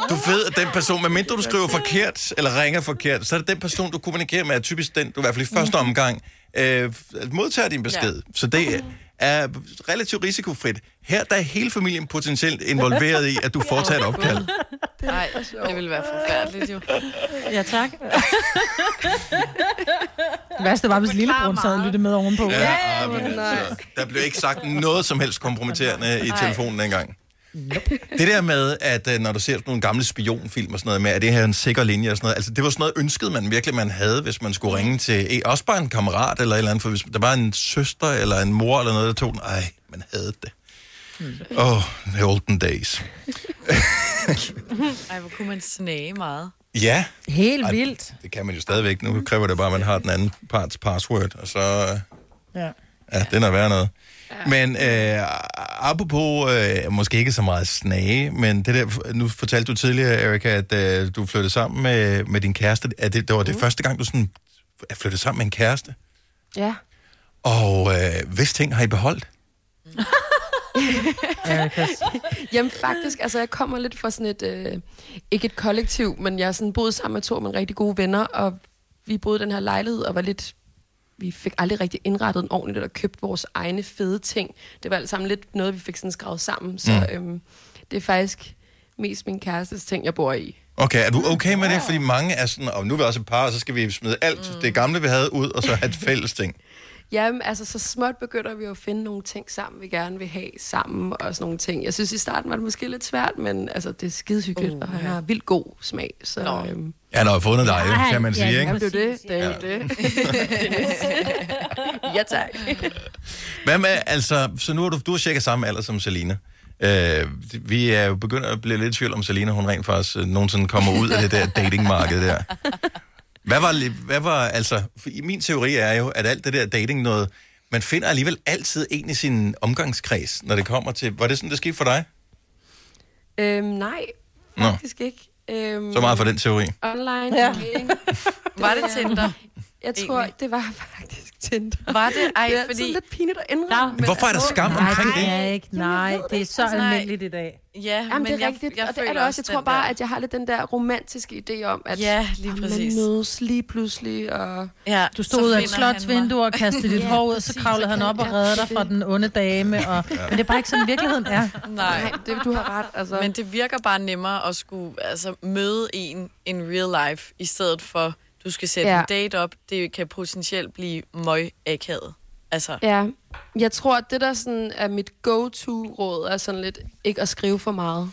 du ved, at den person, medmindre du skriver forkert, eller ringer forkert, så er det den person, du kommunikerer med, er typisk den, du i hvert fald i første omgang øh, modtager din besked. Ja. Så det er relativt risikofrit. Her der er hele familien potentielt involveret i, at du foretager et opkald.
Nej, det ville være forfærdeligt jo.
Ja, tak. Det værste var, hvis lillebror sad og lyttede med ovenpå.
Ja, ja men, altså, der blev ikke sagt noget som helst kompromitterende i telefonen dengang. Det der med, at øh, når du ser sådan nogle gamle spionfilm og sådan noget med, at det her er en sikker linje og sådan noget, altså det var sådan noget ønsket, man virkelig man havde, hvis man skulle ringe til eh, også bare en kammerat eller et eller andet, for hvis der var en søster eller en mor eller noget, der tog den, ej, man havde det. Åh, oh, the olden days.
Ej, hvor kunne man snage meget.
Ja.
Helt
Ej,
vildt.
Det kan man jo stadigvæk. Nu kræver det bare, at man har den anden parts password, og så...
Ja.
Ja, den er værd noget. Men øh, apropos, øh, måske ikke så meget snage, men det der, nu fortalte du tidligere, Erika, at øh, du flyttede sammen med, med din kæreste. Er det, det var det første gang, du sådan er flyttet sammen med en kæreste?
Ja.
Og øh, hvis ting har I beholdt?
Jamen faktisk, altså jeg kommer lidt fra sådan et, øh, ikke et kollektiv, men jeg har sådan boet sammen med to af mine rigtig gode venner, og vi boede i den her lejlighed og var lidt, vi fik aldrig rigtig indrettet den ordentligt, eller købt vores egne fede ting. Det var alt sammen lidt noget, vi fik sådan skrevet sammen, så
Mm.
øhm, det er faktisk mest min kærestes ting, jeg bor i.
Okay, er du okay med det? Fordi mange er sådan, og nu er vi også et par, og så skal vi smide alt mm. det gamle, vi havde ud, og så have et fælles ting.
Jamen, altså, så småt begynder vi at finde nogle ting sammen, vi gerne vil have sammen, og sådan nogle ting. Jeg synes, i starten var det måske lidt svært, men altså, det er skidehyggeligt, uh, og han har vildt god smag. Så, øhm,
Han har fundet dig,
Ja,
kan man
ja,
sige, ikke?
jamen, det er det. Det er
Ja.
det. ja, tak.
Hvad med, altså, så nu er du, du er cirka samme alder som Selina. Øh, vi er jo begyndt at blive lidt i tvivl om Selina, hun rent faktisk øh, nogensinde kommer ud af det der datingmarked der. Hvad var, hvad var, altså, min teori er jo, at alt det der dating noget, man finder alligevel altid en i sin omgangskreds, når det kommer til, var det sådan, det skete for dig?
Øhm, nej,
Nå,
faktisk ikke. Øhm,
så meget for den teori.
Online
Ja.
dating.
Var det Tinder?
Jeg tror, det var faktisk Tinder.
Var det? Ej,
det er
fordi-
lidt pinligt at indrømme. men
Hvorfor er der
altså-
skam omkring
Nej,
det?
det er ikke. Nej, det er så
Altså, nej.
almindeligt i dag.
Ja,
Jamen,
men
det er
jeg,
rigtigt,
jeg
og det er det også. Jeg tror bare,
der-
at jeg har lidt den der romantiske idé om, at
Ja, lige præcis.
man mødes lige pludselig, og...
Ja,
Du stod ud af et slotsvindue og kastede dit
Ja,
hår ud, og så kravlede han op og
ja,
redder dig fra den onde dame. Og... Men det er bare ikke sådan, virkeligheden er.
Nej,
det, du har ret. Altså.
Men det virker bare nemmere at skulle altså, møde en in real life, i stedet for, du skal sætte
Ja.
en date op. Det kan potentielt blive møg akavet. Altså,
Ja, jeg tror, at det der sådan er mit go-to-råd, er sådan lidt ikke at skrive for meget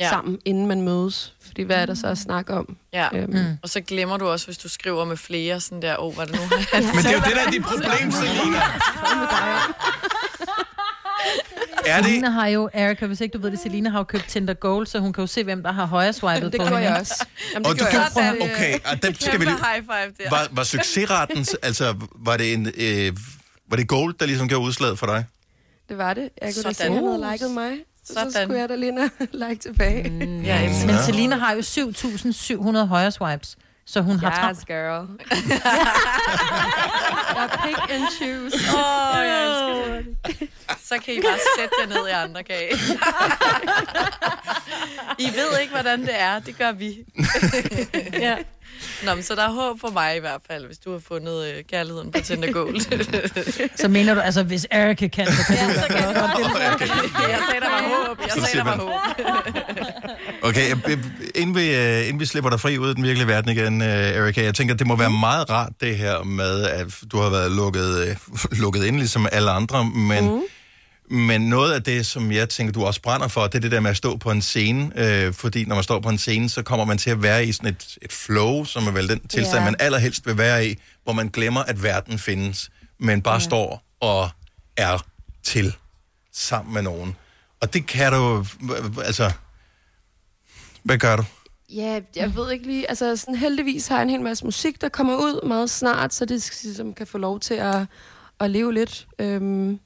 Ja.
sammen, inden man mødes. Fordi hvad er der så at snakke om?
Ja,
Øhm.
mm. og så glemmer du også, hvis du skriver med flere, sådan der, åh, oh, var det nu?
Men det er jo det, der er dit problem, Selina. Er det-
Selina har jo, Erika, hvis ikke du ved det, Selina har jo købt Tinder Gold, så hun kan jo se, hvem der har højre swipet
Det
på hende.
jeg også. Jamen,
Og
det
du
gjorde jeg
kan,
også.
okay, og den skal vi lige...
high five der.
Var, var succesraten, altså, var det en... Øh, var det gold, der ligesom gjorde udslaget for dig?
Det var det. Jeg kunne da se,
Sådan.
at han havde liket mig. Så, så
Sådan.
skulle jeg da lige like tilbage. Mm,
jeg elsker
Men
Ja.
Selina har jo 7.700 højre swipes, så hun har travlt.
Yes, girl. jeg pick and choose.
Oh, jeg elsker det. Så kan I bare sætte jer ned i andre kage. I ved ikke, hvordan det er. Det gør vi. ja. Nå, men så der er håb for mig i hvert fald, hvis du har fundet øh, kærligheden på Tinder Gold.
Så mener du, altså hvis Erika kan, så kan du
så kan jeg
godt.
Jeg sagde, der var håb. Jeg
Så
sagde, der var håb.
Okay, inden vi, øh, inden vi slipper dig fri ud i den virkelige verden igen, øh, Erika, jeg tænker, det må være meget rart det her med, at du har været lukket, øh, lukket ind ligesom alle andre, men, mm. Men noget af det, som jeg tænker, du også brænder for, det er det der med at stå på en scene, øh, fordi når man står på en scene, så kommer man til at være i sådan et, et flow, som er vel den tilstand,
Ja.
man allerhelst vil være i, hvor man glemmer, at verden findes, men bare ja. står og er til sammen med nogen. Og det kan du, altså, hvad gør du?
Ja, jeg ved ikke lige. Altså, sådan heldigvis har jeg en hel masse musik, der kommer ud meget snart, så det ligesom kan få lov til at, at leve lidt. Øhm,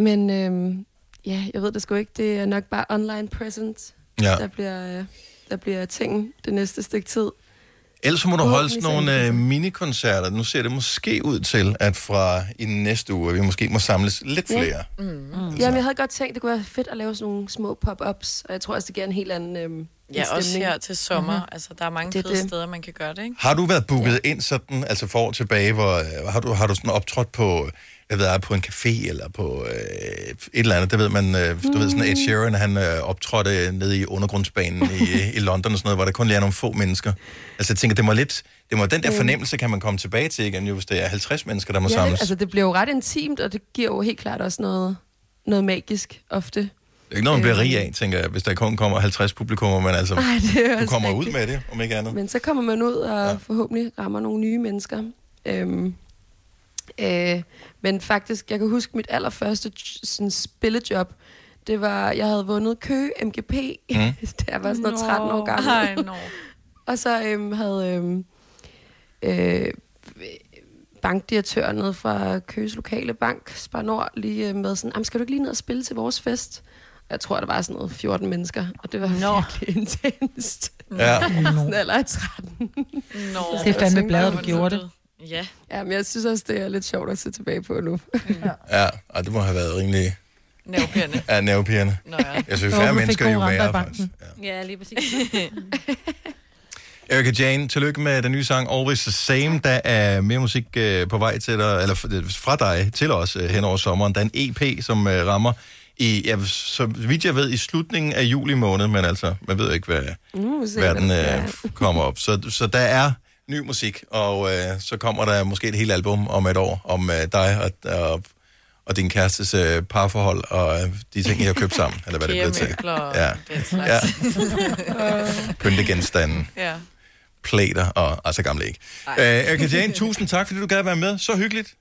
men øhm, ja, jeg ved det sgu ikke. Det er nok bare online presence,
Ja.
der, bliver, øh, der bliver ting det næste stykke tid.
Ellers må du holde sådan
Forhåbentlig
nogle øh, minikoncerter. Nu ser det måske ud til, at fra i næste uge, vi måske må samles lidt flere.
Mm. Mm. Jamen, jeg havde godt tænkt, det kunne være fedt at lave sådan nogle små pop-ups, og jeg tror også, det giver en helt anden øhm,
Ja,
en
også
stemning.
her til sommer.
Mhm.
Mm-hmm. Altså, der er mange
Det
fede
det.
steder, man kan gøre det, ikke?
Har du været booket ja. ind sådan, altså for år tilbage, hvor øh, har du, har du sådan optrådt på, jeg ved, på en café eller på øh, et eller andet, det ved man, øh, du ved sådan Ed Sheeran, han øh, optrådte nede i undergrundsbanen i, i London og sådan noget, hvor der kun er nogle få mennesker. Altså jeg tænker, det må lidt, det må den der
Mm.
fornemmelse, kan man komme tilbage til igen, jo, hvis det er 50 mennesker, der må
Ja,
samles.
det, altså, det bliver jo ret intimt, og det giver jo helt klart også noget, noget magisk ofte.
Det er ikke noget, man bliver rig af, tænker jeg, hvis der kun kommer 50 publikummer, men altså,
Ej,
du kommer ud
rigtigt.
med det, om ikke andet.
Men så kommer man ud og ja. forhåbentlig rammer nogle nye mennesker. Øhm, øh, men faktisk, jeg kan huske mit allerførste sådan, spillejob. Det var, jeg havde vundet Kø MGP, mm. da jeg var sådan noget 13 år gammel.
Ej, nå.
og så øhm, havde øhm, øh, bankdirektøren nede fra Køges lokale bank, Spar Nord, lige øh, med sådan, "Jamen, skal du ikke lige ned og spille til vores fest? Jeg tror, der var sådan noget 14 mennesker, og det var Nå. virkelig intenst.
Ja.
sådan alder af 13.
Nå.
Det er fandme bladet, du gjorde det.
Ja.
Ja, men jeg synes også, det er lidt sjovt at se tilbage på nu.
Ja, og det må have været rimelig...
Nervepirrende.
Ja, nervepirrende.
Nå ja.
Jeg synes, færre mennesker er jo værre, faktisk.
Ja, lige præcis.
Erika Jane, tillykke med den nye sang Always the Same. Der er mere musik øh, på vej til dig, eller f- fra dig til os øh, hen over sommeren. Der er en EP, som øh, rammer i, ja, så vidt jeg ved, i slutningen af juli måned, men altså, man ved ikke, hvad
Mm, se,
verden
hvad der
øh, kommer op. Så, så der er ny musik, og øh, så kommer der måske et helt album om et år, om øh, dig og, og, og din kærestes øh, parforhold, og øh, de ting, I har købt sammen, eller hvad det bliver til.
Kæremøbler og
Ja. ja. Pyntegenstande.
ja.
plater og altså gamle ikke. Uh, Erika Jane, tusind tak, fordi du gad være med. Så hyggeligt.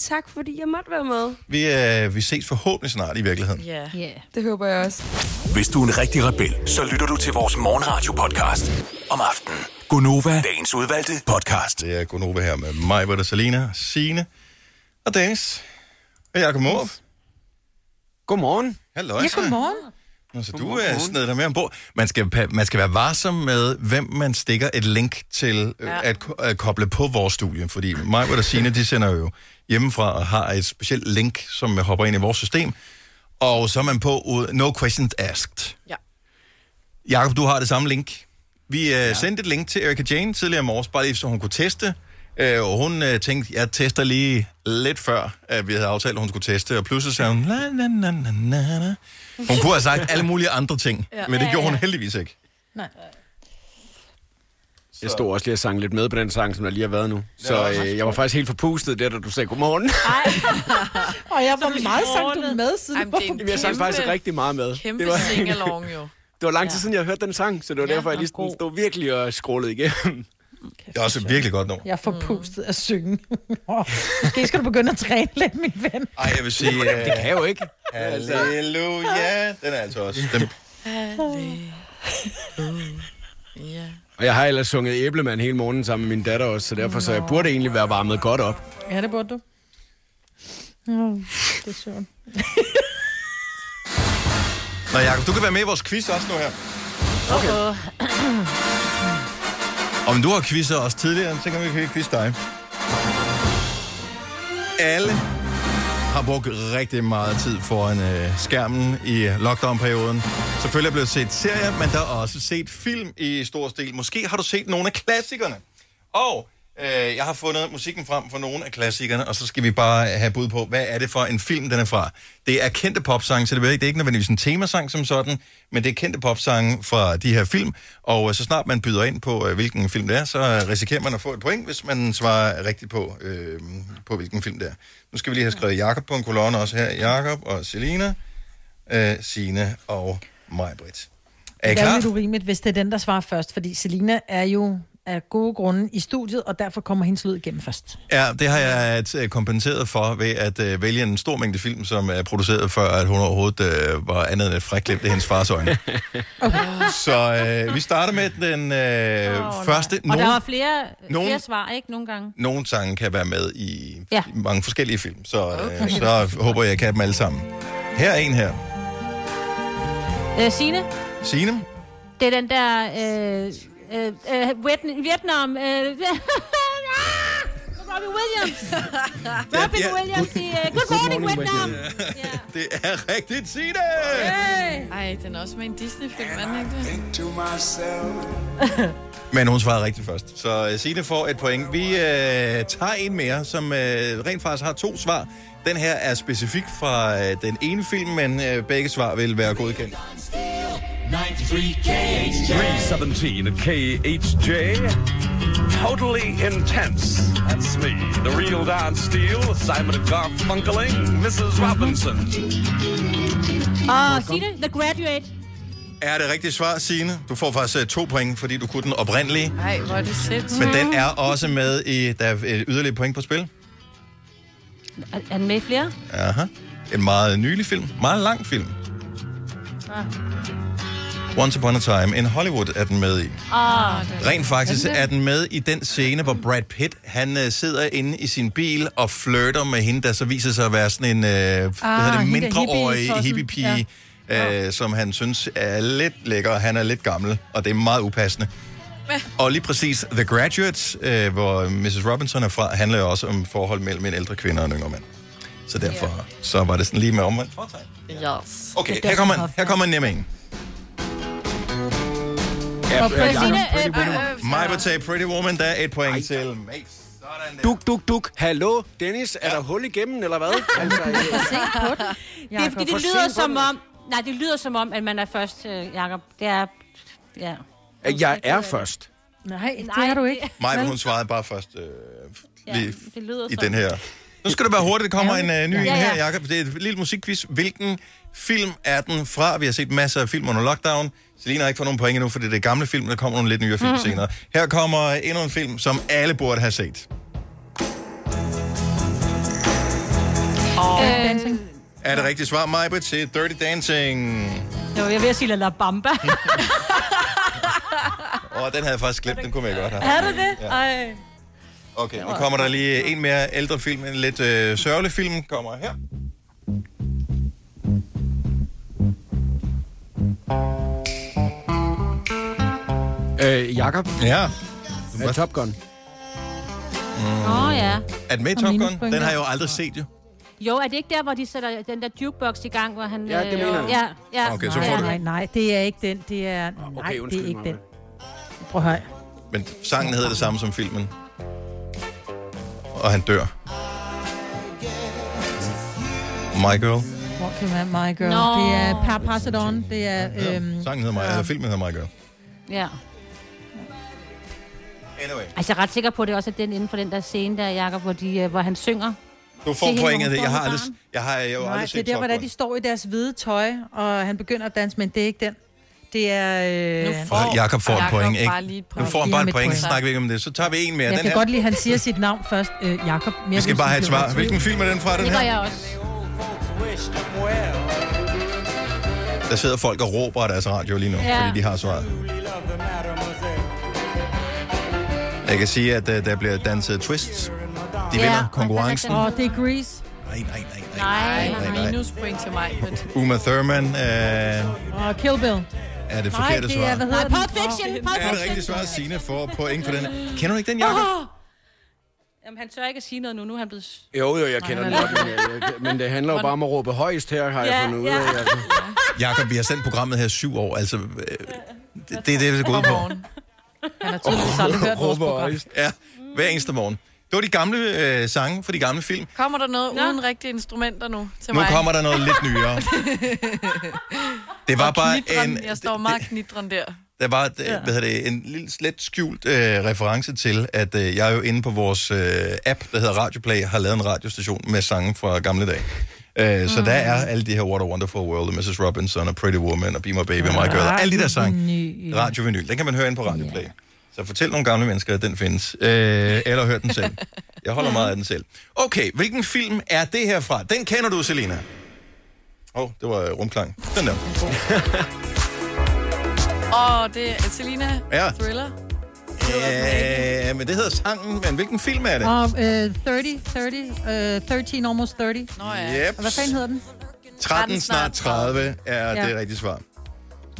Tak, fordi jeg måtte være med.
Vi, uh, vi ses forhåbentlig snart i virkeligheden.
Ja.
Yeah. Det håber jeg også.
Hvis du er en rigtig rebel, så lytter du til vores morgenradio-podcast om aftenen. Gunova, dagens udvalgte podcast.
Det er Gunova her med mig, Britta, Salina, Signe og Dennis. Og Jakob Måb.
Godmorgen.
Hallo.
Ja, godmorgen.
Nå, Så du er sned der med ombord. Man skal, man skal være varsom med, hvem man stikker et link til ja.
Ja.
at, at koble på vores studie. Fordi mig og Signe, de sender jo hjemmefra og har et specielt link, som hopper ind i vores system. Og så er man på no questions asked.
Ja.
Jakob, du har det samme link. Vi uh, ja. sendte et link til Erika Jane tidligere i morges, bare lige så hun kunne teste. Uh, og hun uh, tænkte, jeg tester lige lidt før, at vi havde aftalt, at hun skulle teste. Og pludselig sagde hun, la, la, la, la, la, la. Hun kunne have sagt alle mulige andre ting, ja. Men det
Ja,
gjorde hun heldigvis ikke.
Nej.
Jeg stod også lige og sang lidt med på den sang, som der lige har været nu. Så øh, jeg var faktisk helt forpustet der, da du sagde godmorgen.
Og jeg var meget sang du med siden.
Ej, det er en
jeg sang faktisk rigtig meget med.
Kæmpe
det var,
sing-along jo.
Det var lang tid siden, jeg hørte den sang, så det var
Ja,
derfor, jeg lige sådan stod virkelig og scrollede igennem.
Det er også et virkelig godt nummer.
Jeg er forpustet af synge. Måske skal du begynde at træne lidt, min ven.
Ej, jeg vil sige... Uh,
Det kan jeg jo ikke.
Halleluja. Den er altså også... Den,
Ja.
Og jeg har ellers sunget æblemand hele morgenen sammen med min datter også, så derfor så jeg burde egentlig være varmet godt op.
Ja, det burde du. Mm, det er sjovt.
Nå, Jacob, du kan være med i vores quiz også nu her.
Okay.
Om du har quizzer også tidligere, så kan vi kan quizze dig. Alle har brugt rigtig meget tid foran øh, skærmen i lockdown-perioden. Selvfølgelig er blevet set serier, men der er også set film i stor stil. Måske har du set nogle af klassikerne. Og øh, jeg har fundet musikken frem for nogle af klassikerne, og så skal vi bare have bud på, hvad er det for en film, den er fra. Det er kendte popsange, så det er ikke, det er ikke nødvendigvis en temasang som sådan, men det er kendte popsange fra de her film. Og øh, så snart man byder ind på, øh, hvilken film det er, så risikerer man at få et point, hvis man svarer rigtigt på, øh, på hvilken film det er. Nu skal vi lige have skrevet Jakob på en kolonne også her. Jakob og Selina, øh, Sine og mig, Britt. Er I
Det er
klar?
lidt urimeligt, hvis det er den, der svarer først, fordi Selina er jo af gode grunde i studiet, og derfor kommer hendes lyd igennem først.
Ja, det har jeg øh, kompenseret for ved at øh, vælge en stor mængde film, som er produceret før, at hun overhovedet øh, var andet end et fræklemt i hendes fars øjne. Så øh, vi starter med den øh, oh, første.
Og der var flere,
nogen-
flere svar, ikke? Nogle gange.
nogle sange kan være med i,
Ja.
mange forskellige film, så, øh, så håber jeg, jeg kan dem alle sammen. Her er en her.
Øh, Signe,
Signe?
det er den der... Øh, øh, øh, Viet- Vietnam. Øh, Robbie Williams. Robin
ja,
Williams i uh, Good Morning Vietnam.
Det er rigtigt, Signe!
Ej, den er også med en Disney-film, er den ikke?
Men hun svarede rigtigt først. Så uh, Signe får et point. Vi uh, tager en mere, som uh, rent faktisk har to svar. Den her er specifik fra uh, den ene film, men uh, begge svar vil være godkendt.
93 KHJ. 317 at KHJ. Totally intense. That's me. The real Don Steele, Simon Garfunkeling, Mrs. Robinson.
Og Signe, The Graduate.
Er det rigtige svar, Signe? Du får faktisk uh, to point, fordi du kunne den oprindelige.
Ej, hvor er det sindssygt.
Men den er også med i... Der er et yderligere point på spil.
Er, den med i flere?
Aha. En meget nylig film. Meget lang film.
Ah.
Once Upon a Time in Hollywood er den med i.
Ah,
Rent faktisk
Er den
med i den scene, hvor Brad Pitt, han uh, sidder inde i sin bil og flirter med hende, der så viser sig at være sådan en, uh, hvad hedder det, mindreårig hippie-pige, ja. uh, som han synes er lidt lækker. Han er lidt gammel, og det er meget upassende. Og lige præcis The Graduate, uh, hvor Mrs. Robinson er fra, handler jo også om forhold mellem en ældre kvinde og en yngre mand. Så derfor yeah. så var det sådan lige med omvendt fortegn.
Yes.
Okay, her kommer, her kommer en nem en.
Ja, ja,
øh,
Woman.
øh,
Mig vil tage Pretty Woman, der er et point til Mace.
Duk, duk, duk. Hallo, Dennis, er der hul igennem, eller hvad? Altså, øh,
på den. Det er, fordi det lyder som om... Nej, det lyder som om, at man er først, øh, Jacob. Det er... Ja.
Jeg er først.
Nej, det er du ikke.
Mig, hun svarede bare først øh, lige
det lyder
i
sådan.
den her. Nu skal det være hurtigt, der kommer en uh, ny
Ja,
en
ja.
her, Jacob. Det er et lille musikquiz. Hvilken film er den fra? Vi har set masser af film under lockdown. Selina har ikke fået nogen point endnu, for det er det gamle film. Der kommer nogle lidt nyere film mm. senere. Her kommer endnu en film, som alle burde have set.
Øh,
Dancing.
Er det rigtigt svar, Majbert, til Dirty Dancing?
jo, jeg vil sige La Bamba.
Og den havde jeg faktisk glemt, den kunne jeg godt have.
er det det?
Ja.
Ej.
Okay, nu kommer der lige en mere ældre film, en lidt øh, sørgelig film, kommer her.
Øh, Jakob?
Ja.
Er Top Gun?
Åh, oh, ja.
Er den med i Top Gun? Den har jeg jo aldrig set, jo.
Jo, er det ikke der, hvor de sætter den der jukebox i gang, hvor han...
Ja, det
øh,
mener jeg.
Ja, ja.
Okay, så
nej,
får du-
nej, nej, det er ikke den. Det er, nej, det er ikke
mig.
den. Prøv at høre.
Men sangen hedder det samme som filmen. Og han dør. My Girl.
Walking with my girl.
Nå.
Det er Per Pass It On. Det er... Øhm,
Sangen hedder My, eller filmen hedder My Girl.
Ja.
Anyway.
Altså, jeg er ret sikker på, at det også er den inden for den der scene der, Jacob, hvor, de, øh, hvor han synger.
Du får pointet.
hun
Jeg har aldrig, jeg har jo
nej,
aldrig
det er
set
der,
Top
hvor der,
Gun.
de står i deres hvide tøj, og han begynder at danse, men det er ikke den. Det er... Øh,
Og Jakob får et point, ikke? Nu får han bare et
mit
point, så snakker vi ikke om det. Så tager vi en mere.
Jeg
Den
kan
her.
godt lide, at han siger sit navn først. Øh, Jakob.
Vi skal bare have et svar. Hvilken film er den fra, den
Det gør
her?
jeg også.
Der sidder folk og råber af deres radio lige nu,
Ja.
fordi de har svaret. Jeg kan sige, at uh, der bliver danset twists. De vinder konkurrencen.
Åh, det er Grease.
Nej, nej, nej.
Nej,
nej, nej.
minuspoint til mig.
Uma Thurman uh,
Og Kill Bill.
er det
Nej,
forkerte
det
svar.
er, hvad hedder
Nej? Pulp Fiction. Pulp
Er det
Fiction.
rigtigt svar? Signe får point for den. Kender du ikke den, Jacob?
Åh! Jamen, han tør ikke at sige noget nu. Nu er han blevet...
Jo, jo, jeg kender den godt, men, jeg, men det handler jo bare om at råbe højst her, har jeg
Ja,
fundet ud
ja.
af.
Jakob, vi har sendt programmet her syv år. Altså, øh, det, det er det, det går ud på.
Han har tydeligvis aldrig hørt vores program.
Ja, hver eneste morgen. Det var de gamle øh, sange for de gamle film.
Kommer der noget uden rigtige instrumenter nu til
Nu
mig?
kommer der noget lidt nyere. Det var
Og
bare
knitren.
en,
Jeg står meget knitren der.
der var ja. hvad hedder det, en lille slet skjult øh, reference til, at øh, jeg er jo inde på vores øh, app, der hedder Radioplay, har lavet en radiostation med sange fra gamle dage. Øh, så der er alle de her What a Wonderful World, og Mrs. Robinson, og Pretty Woman, og Be My Baby, og My Girl, og alle de der sange. Radiovinyl. Den kan man høre ind på Radioplay. Så fortæl nogle gamle mennesker, at den findes. Øh, eller hør den selv. Jeg holder meget af den selv. Okay, hvilken film er det her fra? Den kender du, Selina. Åh, oh, det var øh, rumklang. Den der.
Åh, det er Selina
Ja.
Thriller.
Ja, men det hedder sangen, men hvilken film er det?
Og øh, 30, 30, øh, 13, almost 30.
Nå
ja. Yep.
Og hvad fanden hedder den?
13 snart 30 er
Ja.
det rigtige svar.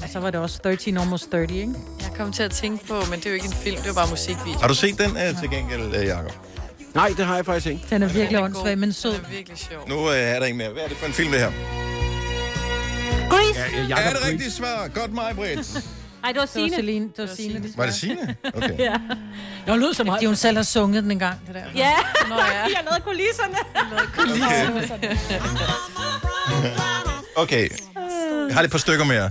Og så var det også 13, almost 30, ikke?
Jeg kom til at tænke på, men det er jo ikke en film, det var bare musikvideo.
Har du set den uh, til gengæld, uh, Jacob?
Nej, det har jeg faktisk ikke.
Den er virkelig åndssvag, men sød.
Den er virkelig sjov.
Nu uh, er der ikke mere. Hvad er det for en film, det her?
Grease!
Ja, ja,
er det rigtigt svar? Godt mig, Britt.
Ej, det var
Det var
Signe.
Celine. Det var Signe.
Var det Signe? Okay.
ja.
Jeg lød som Fordi hun selv har sunget den en gang, det der.
Ja,
Nå ja.
jeg lavede kulisserne.
Okay. Jeg har det et par stykker mere.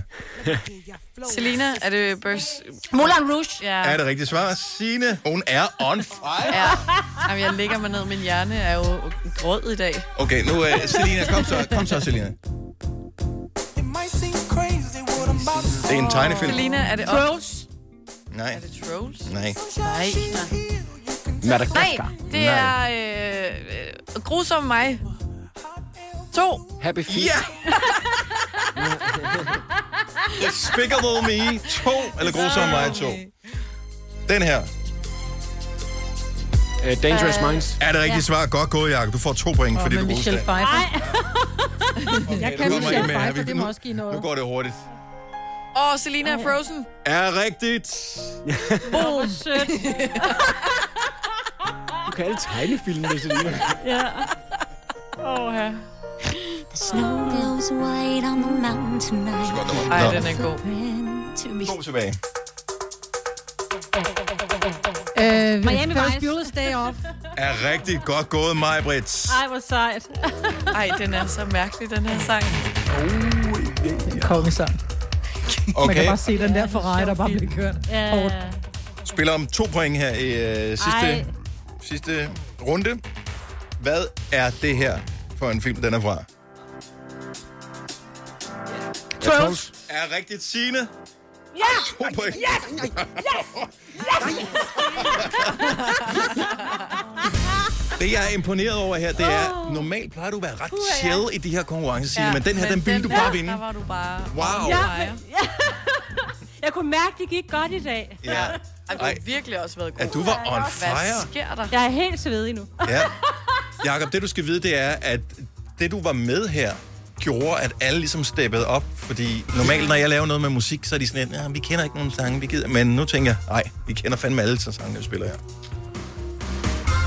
Selina, er det Burs...
Moulin Rouge.
Ja.
Er det rigtigt svar? Signe, hun er on fire.
Ja. Jamen, jeg ligger mig ned. Min hjerne er jo grød i dag.
Okay, nu uh, Selina, kom så, kom så, Selina. Det er en tegnefilm.
Selina, er det op?
Trolls.
Nej.
Er det Trolls?
Nej.
Nej.
Madagaskar.
Nej, det er øh, øh, grusom mig. To.
Happy Feet.
Ja! Despicable Me 2, eller Grusom mig 2. Den her.
Uh, Dangerous Minds.
Er det rigtigt svar? Godt gået, Jacob. Du får to point, fordi du er
Michelle Pfeiffer. Jeg kan Michelle
her.
Pfeiffer,
Vi-
det må også give noget.
Nu går det hurtigt.
Åh, oh, Selina er Frozen.
Er rigtigt.
Boom. Sødt.
Du kan alle tegnefilme, det Selina.
Ja. Åh, ja.
The snow glows white on the mountain tonight.
Ej, den er god.
To
tilbage.
Øh,
Miami Vice.
Bueller's Day Off.
Er rigtig godt gået, mig, Britt.
Ej, hvor sejt.
Ej, den er så mærkelig, den her sang.
Kongesang. Man kan
Okay,
bare se den der Ferrari, der bare bliver kørt
Ja.
spiller om to point her i uh, sidste,
Ej.
sidste runde. Hvad er det her for en film, den er fra?
Trolls.
Er rigtigt, Signe?
Ja!
To point.
Yes! Yes! Yes!
Det, jeg er imponeret over her, det er, normalt plejer du at være ret chill i de her konkurrencer, Signe, men den her, den ville du bare vinde.
Der var du bare...
Wow.
Ja, men, ja. Jeg kunne mærke, det gik godt i dag.
Ja.
Ej, du har virkelig også været god.
At du var on
Hvad
fire.
sker der?
Jeg er helt svedig nu.
Ja. Jakob, det du skal vide, det er, at det du var med her, gjorde, at alle ligesom steppede op. Fordi normalt, når jeg laver noget med musik, så er de sådan "Ja, vi kender ikke nogen sange, vi gider. Men nu tænker jeg, nej, vi kender fandme alle så sange, vi spiller her.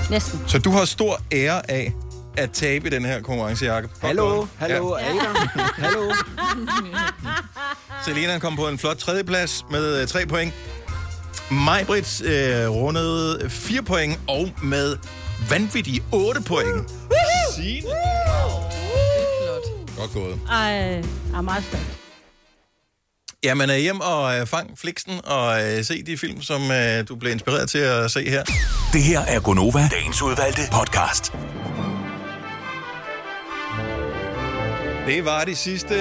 Næsten.
Så du har stor ære af at tabe i den her konkurrence, Jacob.
Hallo, hallo,
Ja.
Hallo.
Selena kom på en flot tredjeplads med øh, tre point. Majbrit øh, rundede fire point, og med vanvittige otte point. Signe. Godt gået.
Ej, jeg er meget stolt.
Jamen, øh, hjem og øh, fang fliksen og øh, se de film, som øh, du blev inspireret til at se her.
Det her er Gonova, dagens udvalgte podcast.
Det var de sidste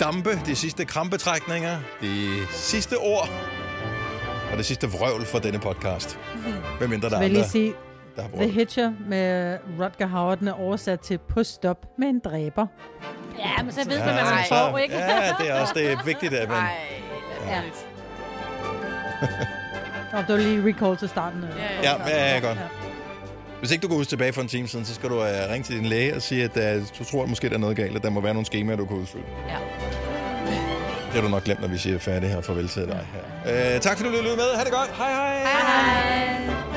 dampe, de sidste krampetrækninger, de sidste ord og det sidste vrøvl for denne podcast. Hvem mindre der er
Vil jeg lige
andre,
sige,
der har
The
brugt.
Hitcher med Rutger Hauer, den er oversat til På stop med en dræber.
Ja, men så ved
Ja,
man, hvad man får, ikke?
Ja, det er også det er vigtigt, at man...
Ja.
Og det var lige recall til starten. øh.
Ja, ja, ja, godt. Hvis ikke du går ud tilbage for en time siden, så skal du uh, ringe til din læge og sige, at uh, du tror, at måske der er noget galt, at der må være nogle skemaer, du kan udfylde.
Ja.
Det har du nok glemt, når vi siger færdig her. Farvel til dig her. Uh, tak fordi du lyttede med. Ha' det godt. Hej hej.
Hej.